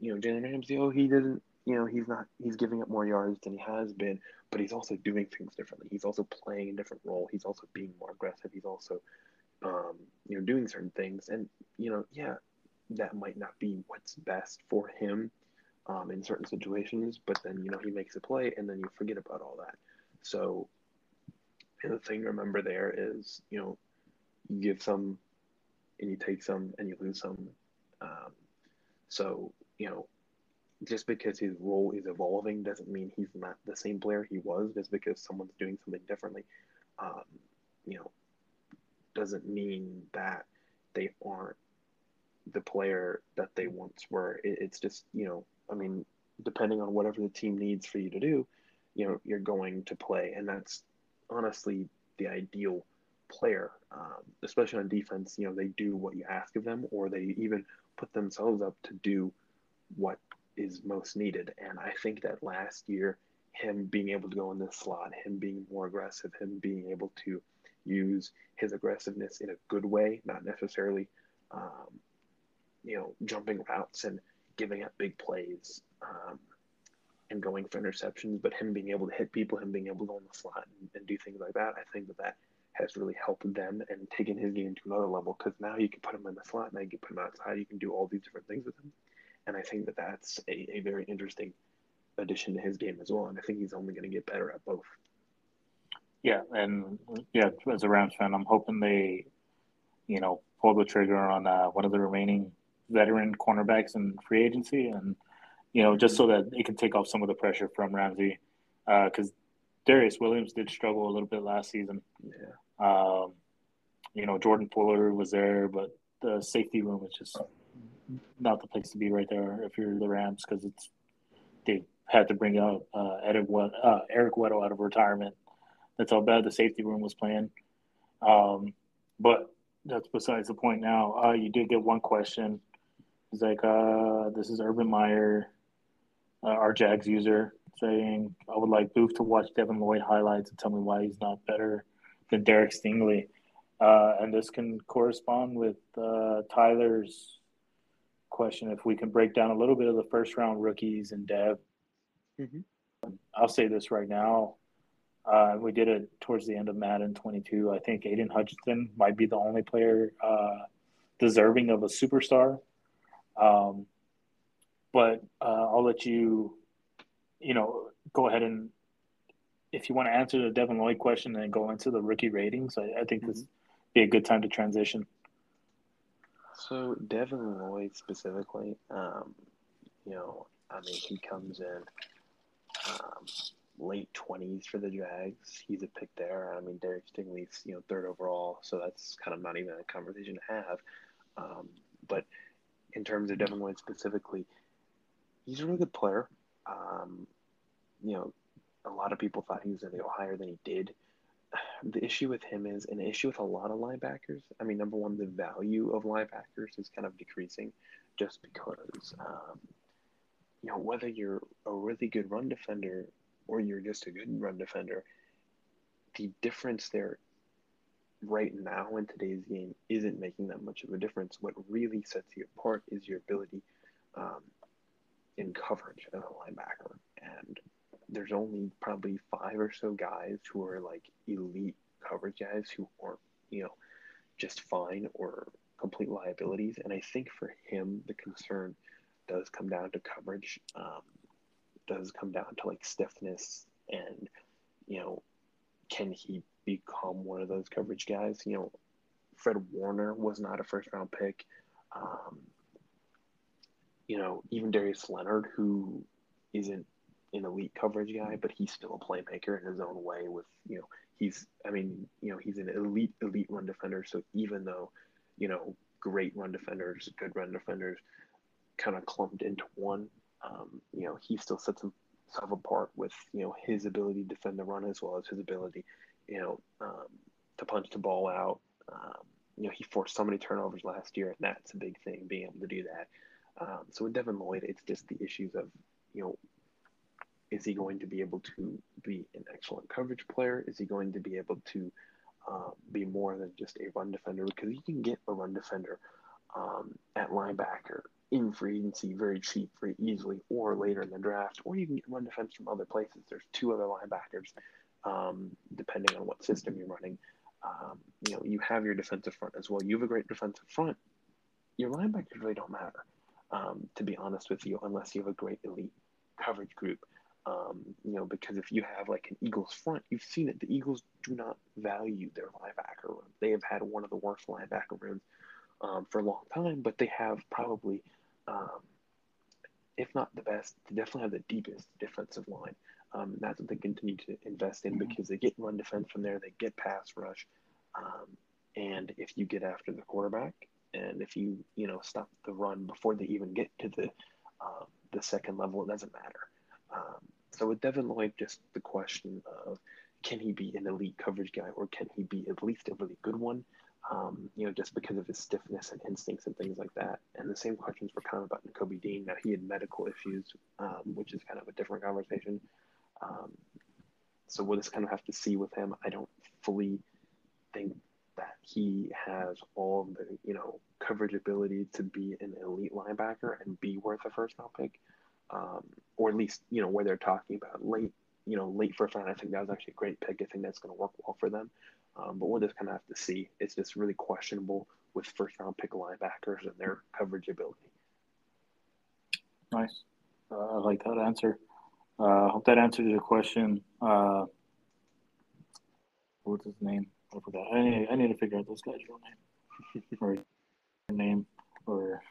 you know, Jalen Ramsey, oh, he didn't, you know, he's not, he's giving up more yards than he has been, but he's also doing things differently. He's also playing a different role. He's also being more aggressive. He's also, um, you know, doing certain things. And you know, yeah, that might not be what's best for him um, in certain situations, but then you know he makes a play and then you forget about all that. So the thing to remember there is you know you give some and you take some and you lose some. Um, so you know just because his role is evolving doesn't mean he's not the same player he was. Just because someone's doing something differently, um, you know, doesn't mean that they aren't the player that they once were. It, it's just, you know, I mean, depending on whatever the team needs for you to do, you know, you're going to play. And that's honestly the ideal player, um, especially on defense. You know, they do what you ask of them, or they even put themselves up to do what is most needed. And I think that last year, him being able to go in this slot, him being more aggressive, him being able to use his aggressiveness in a good way, not necessarily, um, you know, jumping routes and giving up big plays um, going for interceptions, but him being able to hit people, him being able to go the slot and, and do things like that, I think that that has really helped them and taken his game to another level because now you can put him in the slot, now you can put him outside, you can do all these different things with him. And I think that that's a, a very interesting addition to his game as well. And I think he's only going to get better at both. Yeah, and yeah, as a Rams fan, I'm hoping they, you know, pull the trigger on uh, one of the remaining veteran cornerbacks in free agency, and you know, just so that it can take off some of the pressure from Ramsey, because uh, Darious Williams did struggle a little bit last season. Yeah. Um, you know, Jordan Fuller was there, but the safety room is just not the place to be right there if you're the Rams because it's they had to bring out uh, Eric, uh, Eric Weddle out of retirement. That's how bad the safety room was playing. Um, but that's besides the point now. Uh, you did get one question. It's like, uh, this is Urban Meyer, uh, our Jags user, saying, I would like Booth to watch Devin Lloyd highlights and tell me why he's not better than Derek Stingley. Uh, and this can correspond with uh, Tyler's question if we can break down a little bit of the first round rookies and Dev. Mm-hmm. I'll say this right now. Uh, we did it towards the end of Madden 22. I think Aidan Hutchinson might be the only player uh, deserving of a superstar. Um, but uh, I'll let you, you know, go ahead and if you want to answer the Devin Lloyd question and go into the rookie ratings, I, I think mm-hmm. this would be a good time to transition. So Devin Lloyd specifically, um, you know, I mean, he comes in um, late twenties for the Jags. He's a pick there. I mean, Derek Stingley's you know third overall, so that's kind of not even a conversation to have. Um, but in terms of Devin Lloyd specifically, he's a really good player. Um, you know, a lot of people thought he was going to go higher than he did. The issue with him is an issue with a lot of linebackers. I mean, number one, the value of linebackers is kind of decreasing just because, um, you know, whether you're a really good run defender or you're just a good run defender, the difference there right now in today's game isn't making that much of a difference. What really sets you apart is your ability um, in coverage as a linebacker. And there's only probably five or so guys who are like elite coverage guys who aren't, you know, just fine or complete liabilities. And I think for him, the concern does come down to coverage. Um, does come down to like stiffness and you know can he become one of those coverage guys you know fred warner was not a first round pick um, you know even darius leonard who isn't an elite coverage guy but he's still a playmaker in his own way with you know he's i mean you know he's an elite elite run defender so even though you know great run defenders good run defenders kind of clumped into one um, you know, he still sets himself apart with, you know, his ability to defend the run as well as his ability, you know, um, to punch the ball out. Um, you know, he forced so many turnovers last year, and that's a big thing, being able to do that. Um, so with Devin Lloyd, it's just the issues of, you know, is he going to be able to be an excellent coverage player? Is he going to be able to um, be more than just a run defender? Because you can get a run defender um, at linebacker in free agency very cheap, very easily, or later in the draft, or you can get run defense from other places. There's two other linebackers, um, depending on what system you're running. Um, you know, you have your defensive front as well. You have a great defensive front. Your linebackers really don't matter, um, to be honest with you, unless you have a great elite coverage group. Um, you know, because if you have like an Eagles front, you've seen it. The Eagles do not value their linebacker room. They have had one of the worst linebacker rooms um, for a long time, but they have probably um, if not the best, they definitely have the deepest defensive line. Um, that's what they continue to invest in mm-hmm. because they get run defense from there, they get pass rush, um, and if you get after the quarterback, and if you you know stop the run before they even get to the um, the second level, it doesn't matter. Um, so with Devin Lloyd, just the question of can he be an elite coverage guy or can he be at least a really good one? um, you know, just because of his stiffness and instincts and things like that. And the same questions were kind of about Kobe Dean. Now he had medical issues, um, which is kind of a different conversation. Um, so we'll just kind of have to see with him. I don't fully think he has all the you know coverage ability to be an elite linebacker and be worth a first round pick, um, or at least you know where they're talking about late you know late first round. I think that was actually a great pick. I think that's going to work well for them. Um, but we'll just kind of have to see. It's just really questionable with first round pick linebackers and their coverage ability. Nice. Uh, I like that answer. I uh, hope that answers your question. Uh, what's his name? I forgot. I need, I need to figure out this guy's real name or name or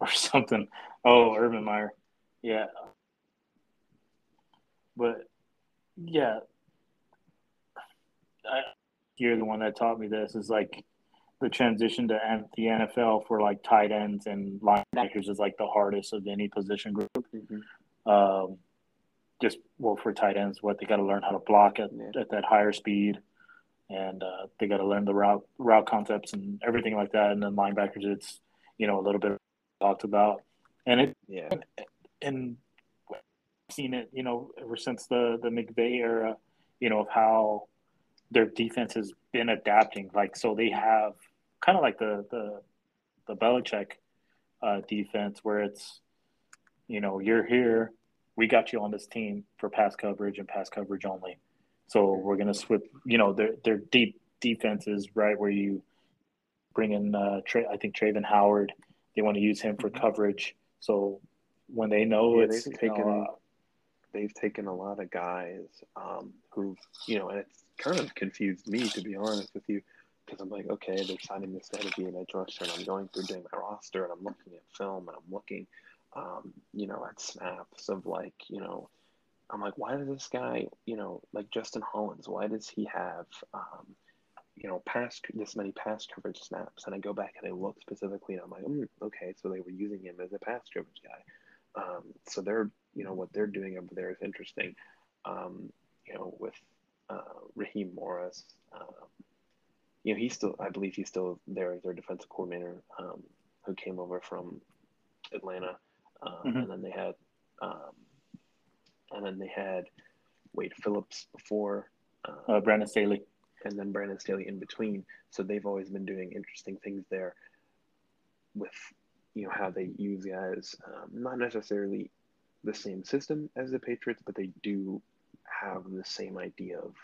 or something. Oh, Urban Meyer. Yeah. But yeah, I, you're the one that taught me this. Is like the transition to the NFL for like tight ends and linebackers is like the hardest of any position group. Mm-hmm. Um, just well for tight ends, what they got to learn how to block at, yeah. at that higher speed, and uh, they got to learn the route route concepts and everything like that. And then linebackers, it's you know a little bit talked about, and it yeah, and seen it you know ever since the the McVay era, you know of how their defense has been adapting. Like so, they have kind of like the the the Belichick uh, defense, where it's you know you're here, we got you on this team for pass coverage and pass coverage only. So we're gonna switch. You know, their their deep defenses, right, where you bring in uh, Tra- I think Travin Howard. They want to use him for mm-hmm. coverage. So when they know yeah, it's taken, uh, they've taken a lot of guys um, who you know, and it's kind of confused me to be honest with you, because I'm like, okay, they're signing this guy to be an edge rusher, and I'm going through doing my roster, and I'm looking at film, and I'm looking, um, you know, at snaps of like, you know, I'm like, why does this guy, you know, like Justin Hollins, why does he have, um, you know, pass this many pass coverage snaps? And I go back and I look specifically, and I'm like, mm, okay, so they were using him as a pass coverage guy. Um, so they're, you know, what they're doing over there is interesting. Um, you know, with uh, Raheem Morris, um, you know, he's still, I believe he's still there as their defensive coordinator, um, who came over from Atlanta, um, mm-hmm. and then they had, um, and then they had Wade Phillips before, uh, uh, Brandon Staley, and then Brandon Staley in between. So they've always been doing interesting things there, with you know how they use guys, um, not necessarily the same system as the Patriots, but they do have the same idea of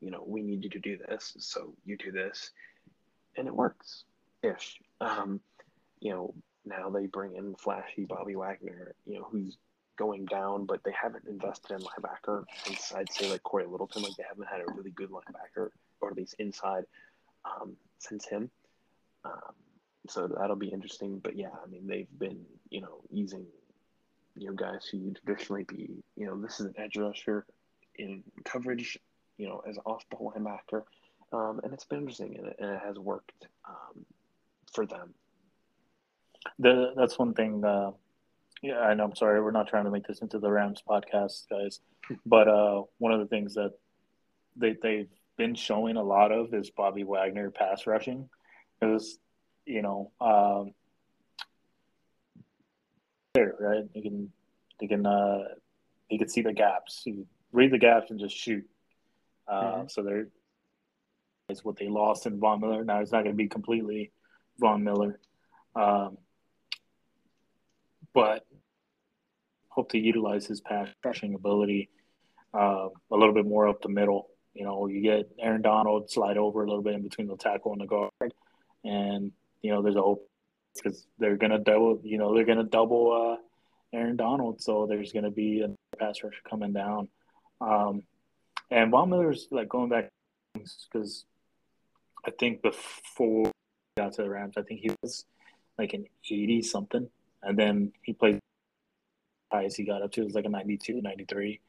you know, we need you to do this, so you do this, and it works ish. Um, you know, now they bring in flashy Bobby Wagner, you know, who's going down, but they haven't invested in linebacker since I'd say like Cory Littleton, like they haven't had a really good linebacker, or at least inside, um, since him. Um, so that'll be interesting. But yeah, I mean, they've been, you know, using, you know, guys who traditionally be, you know, this is an edge rusher in coverage you know, as off ball linebacker. Um, and it's been interesting and it, and it has worked um, for them. The, that's one thing. Uh, yeah, I know. I'm sorry. We're not trying to make this into the Rams podcast, guys. but uh, one of the things that they, they've been showing a lot of is Bobby Wagner pass rushing. Because, you know, um, there, right? You can, you can, uh, you can see the gaps. You read the gaps and just shoot. Uh, mm-hmm. So there is what they lost in Von Miller. Now it's not going to be completely Von Miller, um, but hope to utilize his pass rushing ability uh, a little bit more up the middle. You know, you get Aaron Donald slide over a little bit in between the tackle and the guard, and you know there's a hope because they're gonna double. You know, they're gonna double uh, Aaron Donald, so there's gonna be a pass rusher coming down. Um, and Von Miller's like going back because I think before he got to the Rams, I think he was like an 80 something. And then he played highest he got up to was like a 92, 93.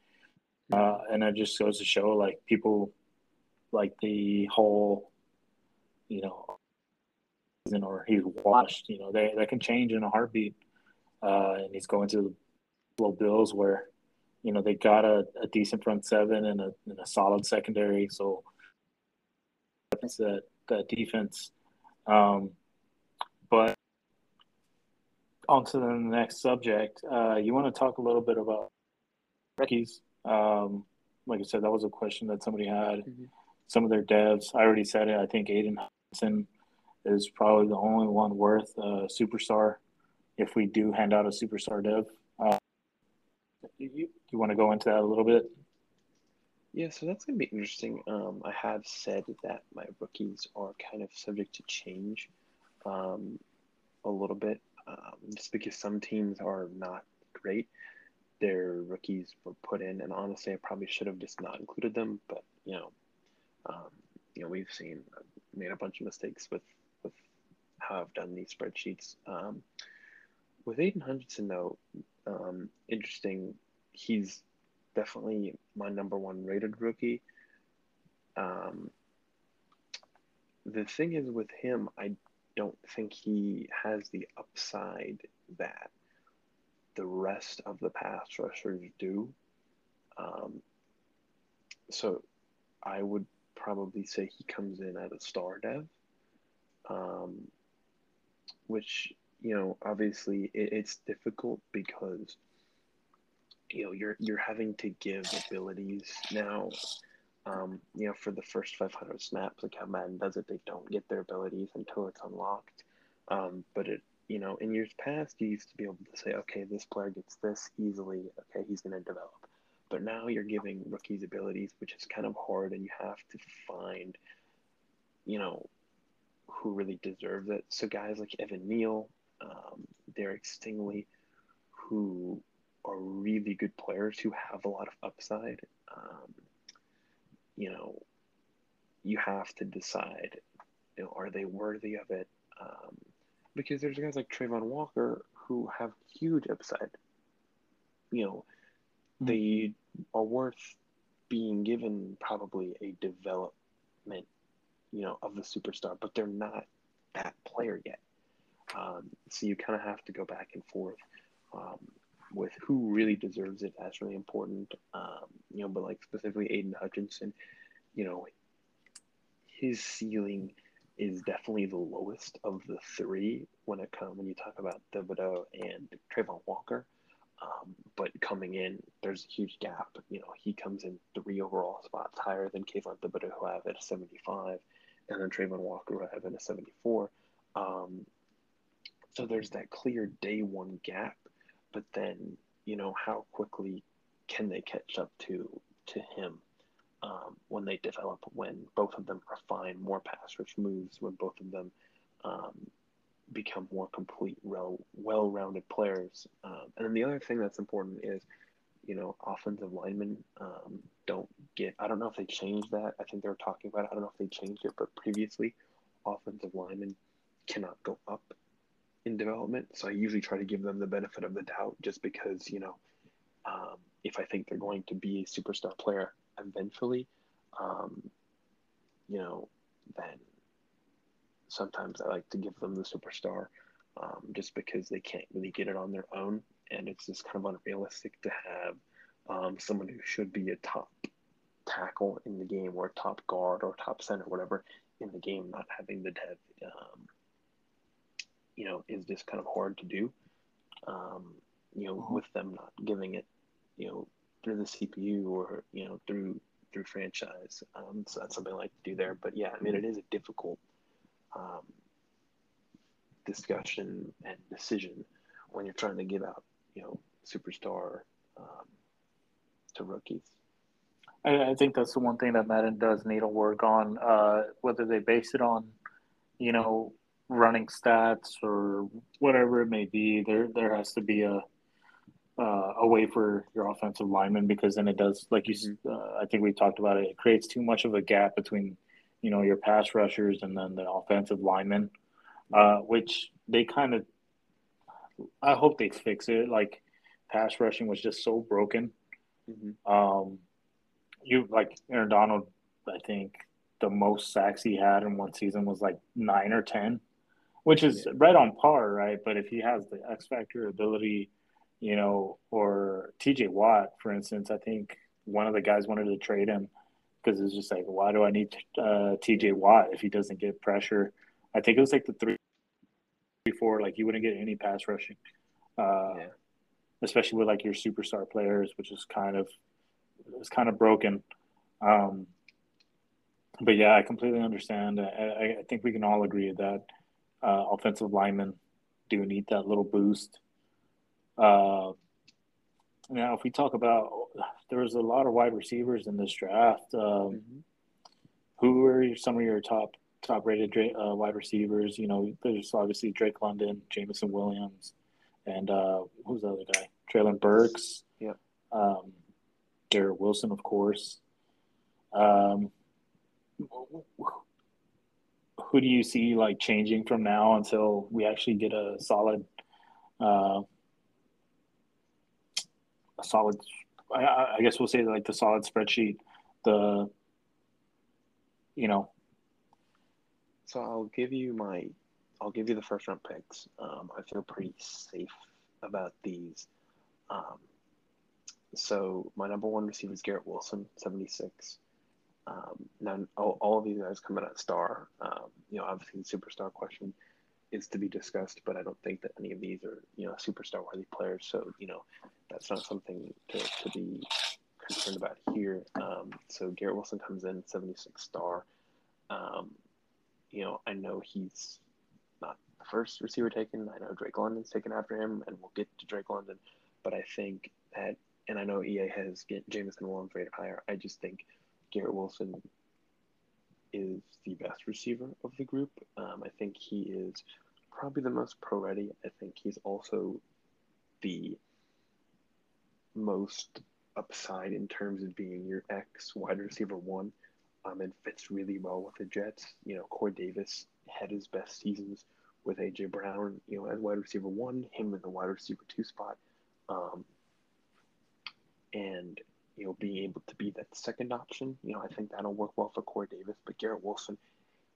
Uh, and it just goes to show like people like the whole, you know, season or he's washed, you know, they, that can change in a heartbeat. Uh, and he's going to the Bills where you know they got a, a decent front seven and a, and a solid secondary, so that's that that defense. Um, but on to the next subject. Uh, you want to talk a little bit about rookies? Um, like I said, that was a question that somebody had. Mm-hmm. Some of their devs. I already said it. I think Aiden Hudson is probably the only one worth a superstar if we do hand out a superstar dev. Uh, you, you want to go into that a little bit? Yeah, so that's going to be interesting. Um, I have said that my rookies are kind of subject to change um, a little bit, um, just because some teams are not great. Their rookies were put in, and honestly, I probably should have just not included them. But you know, um, you know, we've seen made a bunch of mistakes with with how I've done these spreadsheets. Um, with Aidan Hutchinson, though, um, interesting. He's definitely my number one rated rookie. Um, the thing is with him, I don't think he has the upside that the rest of the pass rushers do. Um, so I would probably say he comes in at a star dev, um, which you know obviously it, it's difficult because you know you're you're having to give abilities now um, you know for the first 500 snaps like how madden does it they don't get their abilities until it's unlocked um, but it you know in years past you used to be able to say okay this player gets this easily okay he's going to develop but now you're giving rookies abilities which is kind of hard and you have to find you know who really deserves it so guys like evan neal um, derek stingley who are really good players who have a lot of upside. Um, you know, you have to decide, you know, are they worthy of it? Um, because there's guys like Travon Walker who have huge upside. You know, mm-hmm. they are worth being given probably a development, you know, of the superstar, but they're not that player yet. Um, so you kind of have to go back and forth. Um, with who really deserves it. That's really important. Um, you know, but like specifically Aidan Hutchinson, you know, his ceiling is definitely the lowest of the three when it comes when you talk about Thibodeaux and Travon Walker. Um, but coming in, there's a huge gap. You know, he comes in three overall spots higher than Kayvon Thibodeaux, who I have at a 75, and then Travon Walker, who I have at a 74. Um, so there's that clear day one gap but then you know how quickly can they catch up to to him um, when they develop when both of them refine more pass rush moves when both of them um, become more complete well well-rounded players um, and then the other thing that's important is you know offensive linemen um, don't get i don't know if they changed that i think they were talking about it i don't know if they changed it but previously offensive linemen cannot go up in development. So I usually try to give them the benefit of the doubt just because, you know, um, if I think they're going to be a superstar player eventually, um, you know, then sometimes I like to give them the superstar um, just because they can't really get it on their own. And it's just kind of unrealistic to have um, someone who should be a top tackle in the game or top guard or top center, whatever, in the game, not having the dev um, you know, is just kind of hard to do. Um, you know, mm-hmm. with them not giving it, you know, through the CPU or you know through through franchise. Um, so that's something I like to do there. But yeah, I mean, it is a difficult um, discussion and decision when you're trying to give out, you know, superstar um, to rookies. I, I, think that's the one thing that Madden does need to work on. Uh, whether they base it on, you know, running stats or whatever it may be, there there has to be a uh, a way for your offensive lineman because then it does, like you, mm-hmm. uh, I think we talked about it. It creates too much of a gap between, you know, your pass rushers and then the offensive linemen, uh, which they kind of. I hope they fix it. Like, pass rushing was just so broken. Mm-hmm. Um, you like Aaron Donald, I think the most sacks he had in one season was like nine or ten which is yeah. right on par, right? But if he has the X factor ability, you know, or TJ Watt, for instance, I think one of the guys wanted to trade him because it's just like, why do I need uh, TJ Watt if he doesn't get pressure? I think it was like the three before, like you wouldn't get any pass rushing, uh, yeah. especially with like your superstar players, which is kind of it's kind of broken. Um, but yeah, I completely understand. I, I think we can all agree that uh, offensive linemen do need that little boost. Uh, now, if we talk about, there's a lot of wide receivers in this draft. Um, mm-hmm. Who are some of your top top rated uh, wide receivers? You know, there's obviously Drake London, Jameson Williams, and uh, who's the other guy? Treylon Burks. Yeah. Um, Garrett Wilson, of course. Um, who do you see like changing from now until we actually get a solid, uh, a solid? I, I guess we'll say like the solid spreadsheet, the, you know. So I'll give you my, I'll give you the first round picks. Um, I feel pretty safe about these. Um, so my number one receiver is Garrett Wilson, 76. Um, now, all, all, of these guys coming at star. Um, you know, obviously the superstar question is to be discussed, but I don't think that any of these are, you know, superstar worthy players. So, you know, that's not something to, to be concerned about here. Um, so Garrett Wilson comes in 76 star. Um, you know, I know he's not the first receiver taken. I know Drake London's taken after him, and we'll get to Drake London. But I think that, and I know EA has Jameson Williams rated higher. I just think – Garrett Wilson is the best receiver of the group. Um, I think he is probably the most pro ready. I think he's also the most upside in terms of being your X wide receiver one. Um, and fits really well with the Jets. You know, Corey Davis had his best seasons with AJ Brown, you know, as wide receiver one, him in the wide receiver two spot. Um, and you know, being able to be that second option. You know, I think that'll work well for Corey Davis. But Garrett Wilson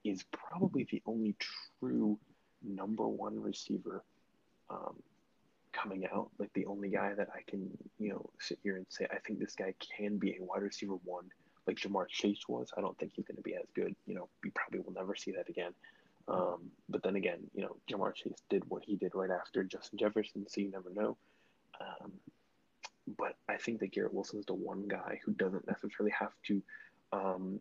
is probably the only true number one receiver um, coming out. Like the only guy that I can, you know, sit here and say, I think this guy can be a wide receiver one, like Ja'Marr Chase was. I don't think he's going to be as good. You know, we probably will never see that again. Um, but then again, you know, Ja'Marr Chase did what he did right after Justin Jefferson, so you never know. Um, but I think that Garrett Wilson is the one guy who doesn't necessarily have to um,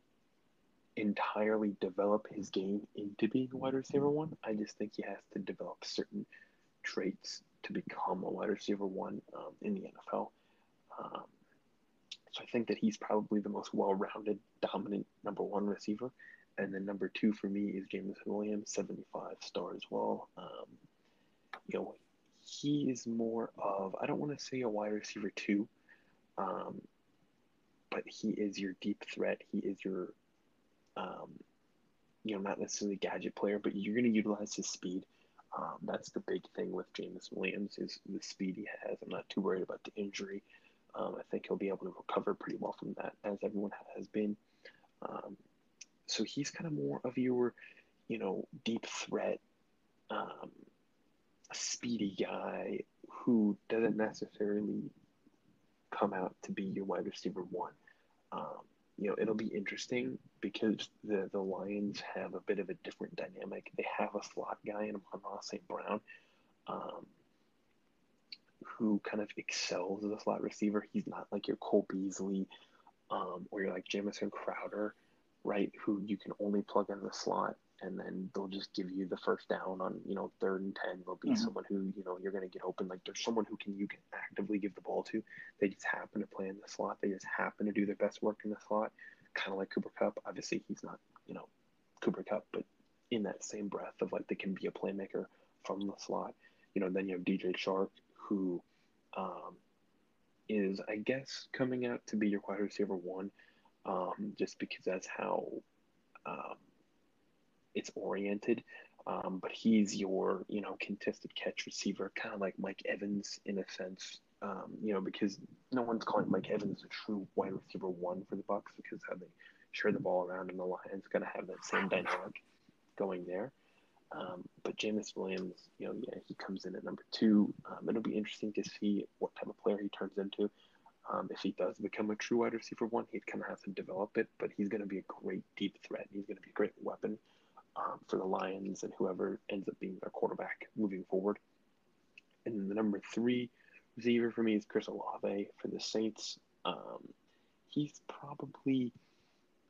entirely develop his game into being a wide receiver one. I just think he has to develop certain traits to become a wide receiver one um, in the NFL. Um, so I think that he's probably the most well-rounded, dominant number one receiver. And then number two for me is Jameson Williams, 75 star as well. Um, you know, he is more of I don't want to say a wide receiver two, um, but he is your deep threat. He is your, um, you know, not necessarily gadget player, but you're going to utilize his speed. Um, that's the big thing with James Williams is the speed he has. I'm not too worried about the injury. Um, I think he'll be able to recover pretty well from that, as everyone has been. Um, so he's kind of more of your, you know, deep threat. A speedy guy who doesn't necessarily come out to be your wide receiver one. Um, you know, it'll be interesting because the the Lions have a bit of a different dynamic. They have a slot guy in Amon St. Brown, um, who kind of excels as a slot receiver. He's not like your Cole Beasley um, or you're like Jamison Crowder, right? Who you can only plug in the slot and then they'll just give you the first down on you know third and ten. There'll be mm-hmm. someone who you know you're going to get open. Like there's someone who can you can actively give the ball to. They just happen to play in the slot. They just happen to do their best work in the slot. Kind of like Cooper Kupp. Obviously, he's not you know Cooper Kupp, but in that same breath of like they can be a playmaker from the slot. You know, then you have DJ Chark who um, is I guess coming out to be your wide receiver one, um, just because that's how. Um, it's oriented. Um, but he's your, you know, contested catch receiver, kind of like Mike Evans in a sense, um, you know, because no one's calling Mike Evans a true wide receiver one for the Bucs because how they share the ball around and the Lions going to have that same dynamic going there. Um, but Jameis Williams, you know, yeah, he comes in at number two. Um, it'll be interesting to see what type of player he turns into. Um, if he does become a true wide receiver one, he'd kind of have to develop it, but he's going to be a great deep threat. He's going to be a great weapon um, for the Lions and whoever ends up being their quarterback moving forward. And the number three receiver for me is Chris Olave for the Saints. Um, he's probably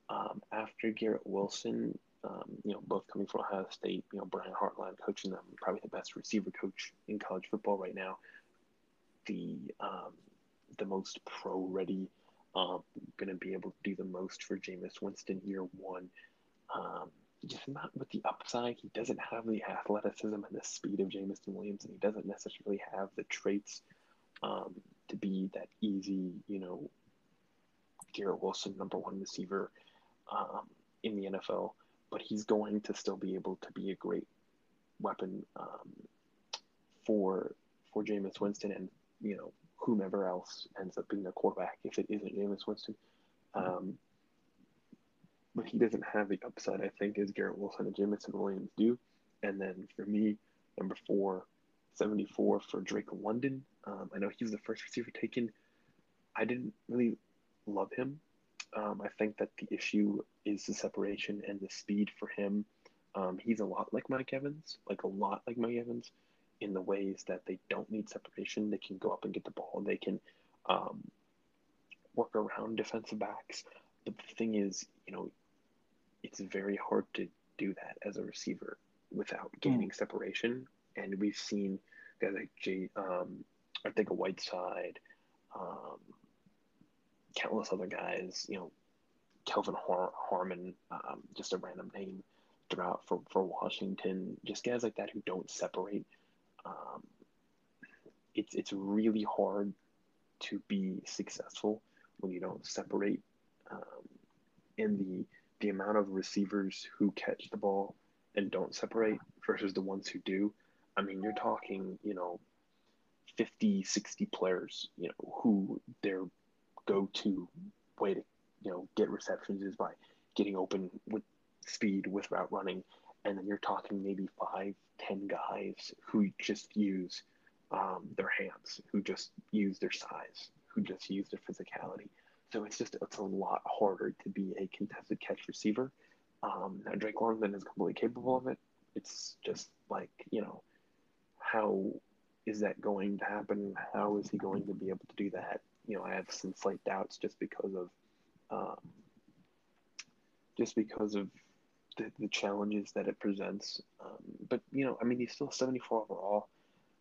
um, after Garrett Wilson, um, you know, both coming from Ohio State, you know, Brian Hartline coaching them, probably the best receiver coach in college football right now. The um, the most pro ready, um, going to be able to do the most for Jameis Winston year one. Um, just not with the upside. He doesn't have the athleticism and the speed of Jameson Williams, and he doesn't necessarily have the traits um, to be that easy, you know, Garrett Wilson number one receiver um, in the NFL. But he's going to still be able to be a great weapon um, for for Jameis Winston and you know whomever else ends up being the quarterback if it isn't Jameis Winston. Um, but he doesn't have the upside, I think, as Garrett Wilson and Jameson Williams do. And then for me, number four, 74 for Drake London. Um, I know he was the first receiver taken. I didn't really love him. Um, I think that the issue is the separation and the speed for him. Um, he's a lot like Mike Evans, like a lot like Mike Evans, in the ways that they don't need separation. They can go up and get the ball. They can um, work around defensive backs. But the thing is, you know, it's very hard to do that as a receiver without gaining mm. separation. And we've seen guys like Jay, um, I think a Whiteside, um, countless other guys, you know, Kelvin Har- Harmon, um, just a random name throughout for, for Washington, just guys like that who don't separate. Um, it's, it's really hard to be successful when you don't separate. Um, the the amount of receivers who catch the ball and don't separate versus the ones who do. I mean, you're talking, you know, 50, 60 players, you know, who their go to way to, you know, get receptions is by getting open with speed, with route running. And then you're talking maybe five, ten guys who just use um, their hands, who just use their size, who just use their physicality. So it's just it's a lot harder to be a contested catch receiver. Um, now Drake London is completely capable of it. It's just like you know, how is that going to happen? How is he going to be able to do that? You know, I have some slight doubts just because of, um, just because of the, the challenges that it presents. Um, but you know, I mean, he's still 74 overall.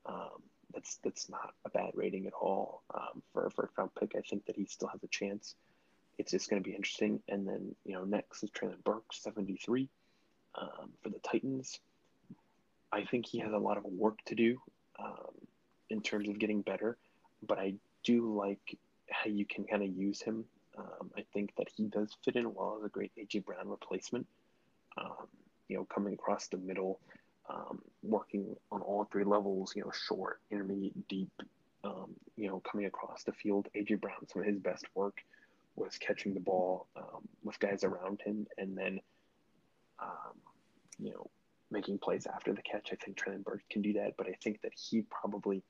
Um, that's that's not a bad rating at all um, for a first round pick. I think that he still has a chance. It's just going to be interesting. And then you know next is Treylon Burke, seventy three, um, for the Titans. I think he has a lot of work to do um, in terms of getting better, but I do like how you can kind of use him. Um, I think that he does fit in well as a great AJ Brown replacement. Um, you know, coming across the middle um, working on all three levels, you know, short, intermediate, deep, um, you know, coming across the field. AJ Brown, some of his best work was catching the ball um, with guys around him and then, um, you know, making plays after the catch. I think Treylon Burks can do that, but I think that he probably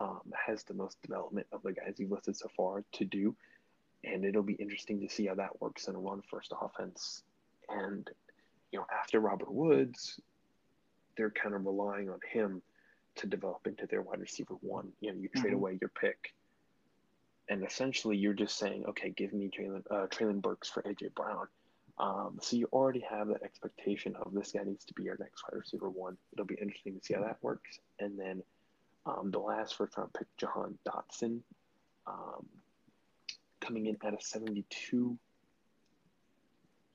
um, has the most development of the guys you've listed so far to do. And it'll be interesting to see how that works in a run first offense. And, you know, after Robert Woods, they're kind of relying on him to develop into their wide receiver one. You know, you trade mm-hmm. away your pick, and essentially you're just saying, okay, give me Treylon, uh, Treylon Burks for AJ Brown. Um, so you already have that expectation of this guy needs to be your next wide receiver one. It'll be interesting to see how that works. And then um, the last first round pick, Jahan Dotson, um, coming in at a 72.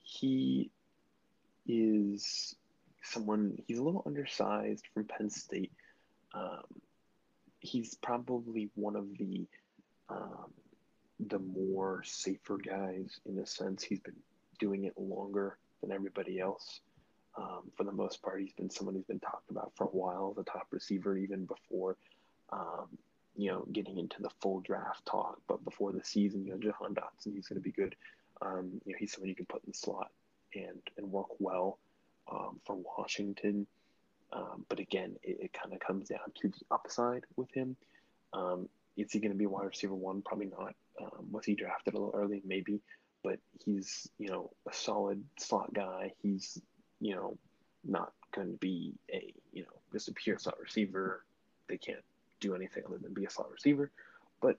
He is someone he's a little undersized from Penn State. Um, he's probably one of the um, the more safer guys in a sense. He's been doing it longer than everybody else. Um, for the most part, he's been someone who's been talked about for a while, the top receiver even before, um, you know, getting into the full draft talk. But before the season, you know, Jahan Dotson, he's going to be good. Um, you know, he's someone you can put in the slot and and work well um, for Washington. Um, but again, it, it kind of comes down to the upside with him. Um, is he going to be wide receiver one? Probably not. Um, was he drafted a little early? Maybe. But he's, you know, a solid slot guy. He's, you know, not going to be a, you know, just a pure slot receiver. They can't do anything other than be a slot receiver. But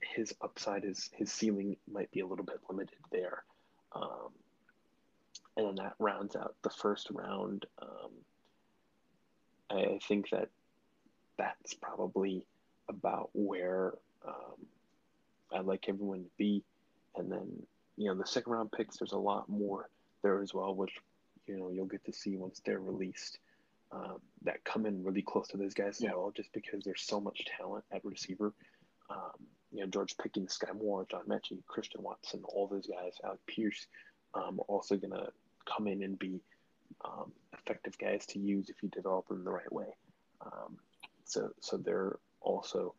his upside is his ceiling might be a little bit limited there. Um, and then that rounds out the first round. Um, I think that that's probably about where um, I'd like everyone to be. And then, you know, the second round picks, there's a lot more there as well, which, you know, you'll get to see once they're released um, that come in really close to those guys yeah. as well, just because there's so much talent at receiver. Um, you know, George Pickens, Skyy Moore, John Metchie, Christian Watson, all those guys, Alec Pierce, um, are also going to come in and be um, effective guys to use if you develop them the right way. Um, so, so they're also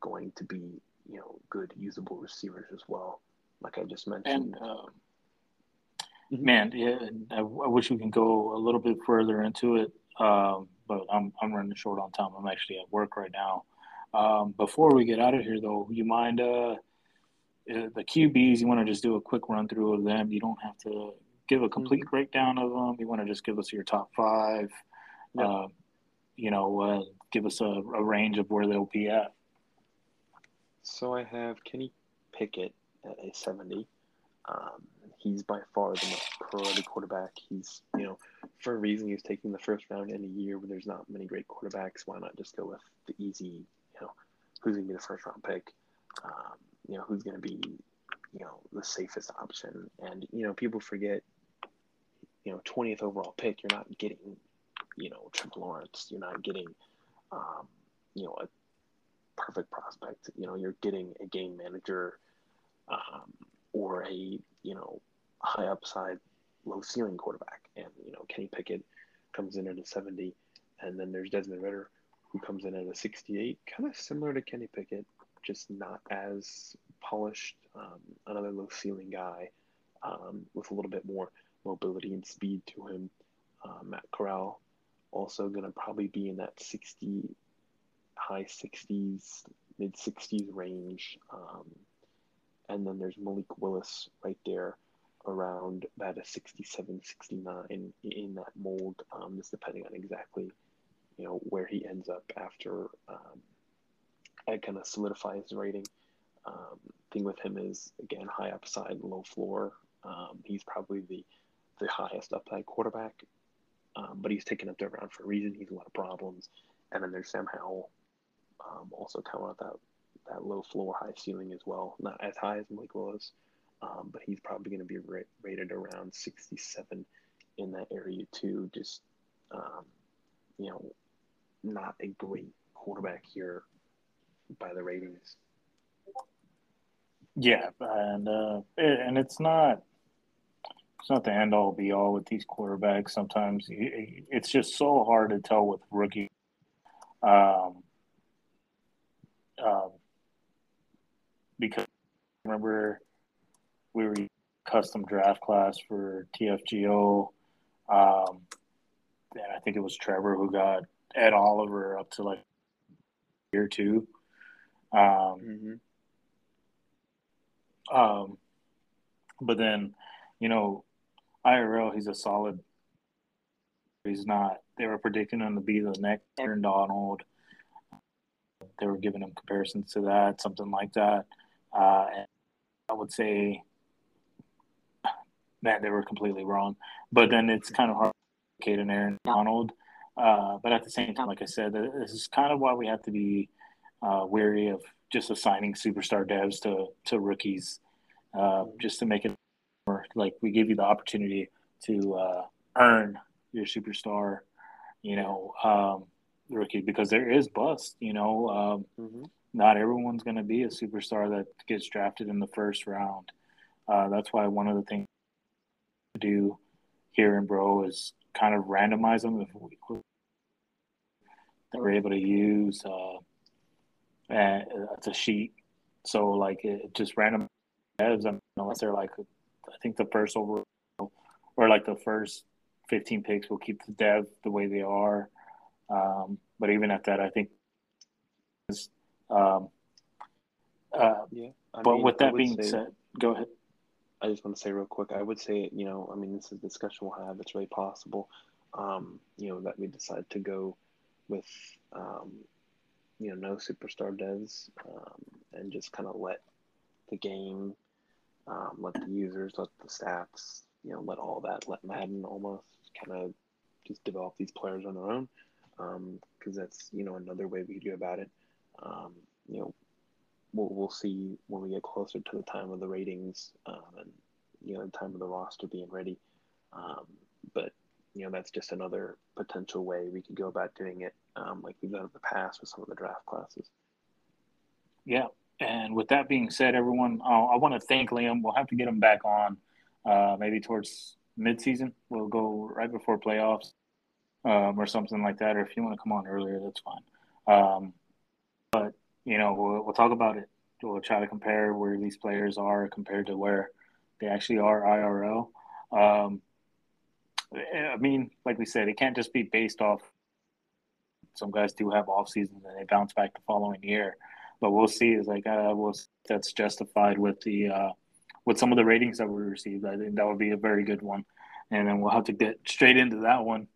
going to be, you know, good usable receivers as well. Like I just mentioned. And, um, mm-hmm. man, yeah, I, I, wish we can go a little bit further into it, um, but I'm I'm running short on time. I'm actually at work right now. Um, before we get out of here, though, you mind uh, uh the QBs? You want to just do a quick run through of them? You don't have to give a complete mm-hmm. breakdown of them. You want to just give us your top five. Yep. Uh, you know, uh, give us a, a, range of where they'll be at. So I have Kenny Pickett at a 70. Um, he's by far the most priority quarterback. He's, you know, for a reason, he's taking the first round in a year where there's not many great quarterbacks. Why not just go with the easy, you know, who's going to be the first round pick? Um, you know, who's going to be, you know, the safest option? And, you know, people forget, you know, 20th overall pick, you're not getting, you know, Trevor Lawrence. You're not getting, um, you know, a perfect prospect. You know, you're getting a game manager um, or a, you know, high upside, low ceiling quarterback. And, you know, Kenny Pickett comes in at a 70. And then there's Desmond Ridder who comes in at a 68, kind of similar to Kenny Pickett, just not as polished. Um, another low ceiling guy um, with a little bit more mobility and speed to him. Uh, Matt Corral also going to probably be in that 60, high 60s, mid 60s range. Um, and then there's Malik Willis right there around about a 67, 69 in that mold, um, just depending on exactly, you know, where he ends up after um, I kind of solidify his rating. Um, thing with him is again high upside, low floor. Um, he's probably the the highest upside quarterback, um, but he's taken up there around for a reason. He's a lot of problems, and then there's Sam Howell, um, also coming out that that low floor, high ceiling as well. Not as high as Malik Willis, um, but he's probably going to be ra- rated around 67 in that area too. Just um, you know, not a great quarterback here by the ratings. Yeah, and uh, and it's not it's not the end all be all with these quarterbacks. Sometimes it's just so hard to tell with rookie. Um, um, because remember we were custom draft class for TFGO. Um, and I think it was Trevor who got Ed Oliver up to like year two. Um, mm-hmm. um, but then, you know, IRL, he's a solid. He's not. They were predicting him to be the next Aaron Donald. They were giving him comparisons to that, something like that. Uh, and I would say that they were completely wrong. But then it's kind of hard to Kate and Aaron Donald. Uh, but at the same time, like I said, this is kind of why we have to be uh, wary of just assigning superstar devs to to rookies, uh, just to make it like we give you the opportunity to uh, earn your superstar, you know, um, rookie because there is bust. You know, um, mm-hmm. not everyone's going to be a superstar that gets drafted in the first round. Uh, that's why one of the things to do here in Bro is kind of randomize them if we, that we're able to use. Uh, and it's a sheet. So like it just random devs, unless they're like, I think the first over or like the first 15 picks will keep the dev the way they are. Um, but even at that, I think. Um, uh, yeah. I but mean, with that being said, go ahead. I just want to say real quick. I would say, you know, I mean, this is a discussion we'll have. It's really possible, um, you know, that we decide to go with um, you know no superstar devs um, and just kind of let the game Um, let the users, let the stats, you know, let all that, let Madden almost kind of just develop these players on their own, because um, that's you know another way we could about it. Um, you know, we'll we'll see when we get closer to the time of the ratings um, and you know the time of the roster being ready. Um, but you know that's just another potential way we could go about doing it, um, like we've done in the past with some of the draft classes. Yeah, and with that being said, everyone, uh, I want to thank Liam. We'll have to get him back on, uh, maybe towards midseason. We'll go right before playoffs um, or something like that. Or if you want to come on earlier, that's fine. Um, but you know, we'll, we'll talk about it. We'll try to compare where these players are compared to where they actually are IRL. Um, I mean, like we said, it can't just be based off. Some guys do have off seasons and they bounce back the following year, but we'll see. Is like uh, we'll that's justified with the uh, with some of the ratings that we received. I think that would be a very good one, and then we'll have to get straight into that one,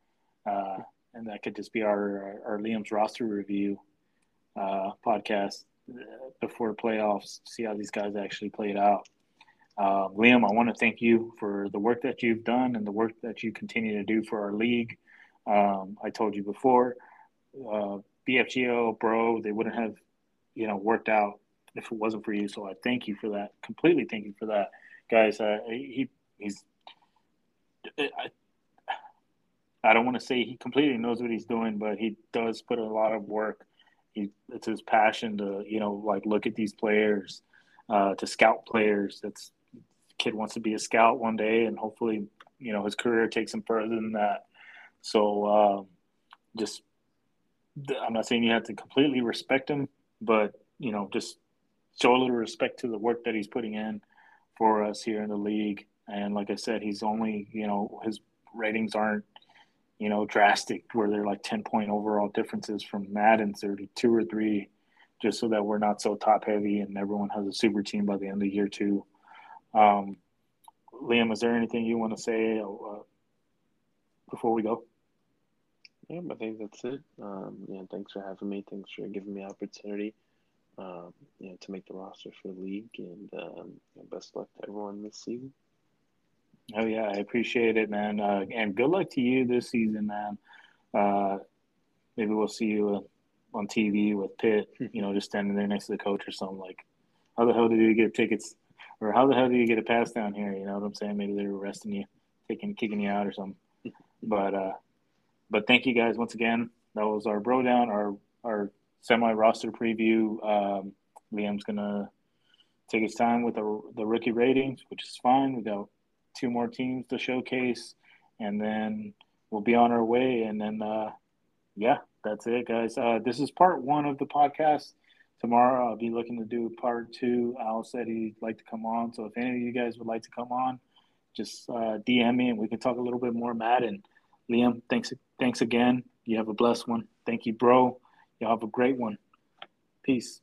uh, and that could just be our our Liam's roster review uh, podcast uh, before playoffs. See how these guys actually played out. Uh, Liam, I want to thank you for the work that you've done and the work that you continue to do for our league. Um, I told you before, uh, BFGO, bro, they wouldn't have, you know, worked out if it wasn't for you. So I thank you for that. Completely thank you for that, guys. Uh, he he's. I, I don't want to say he completely knows what he's doing, but he does put a lot of work. He it's his passion to you know like look at these players, uh, to scout players. That's kid wants to be a scout one day, and hopefully, you know, his career takes him further than that. So, um, just I'm not saying you have to completely respect him, but you know, just show a little respect to the work that he's putting in for us here in the league. And like I said, he's only, you know, his ratings aren't, you know, drastic where they're like 10 point overall differences from Madden's 32 or three, just so that we're not so top heavy and everyone has a super team by the end of year two. Um, Liam, is there anything you want to say uh, before we go? Yeah, I think that's it. Um, yeah, thanks for having me. Thanks for giving me the opportunity um, you know, to make the roster for the league. And um, best luck to everyone this season. Oh yeah, I appreciate it, man. Uh, and good luck to you this season, man. Uh, maybe we'll see you uh, on TV with Pitt. You know, just standing there next to the coach or something. Like, how the hell did you get tickets or how the hell do you get a pass down here? You know what I'm saying? Maybe they're arresting you, taking, kicking you out or something. But uh, but thank you guys once again. That was our bro down, our our semi roster preview. Um, Liam's gonna take his time with the the rookie ratings, which is fine. We got two more teams to showcase, and then we'll be on our way. And then uh, yeah, that's it, guys. Uh, this is part one of the podcast tomorrow I'll be looking to do part two. Al said he'd like to come on. So if any of you guys would like to come on, just uh, DM me and we can talk a little bit more, Matt. And Liam, thanks thanks again. You have a blessed one. Thank you, bro. Y'all have a great one. Peace.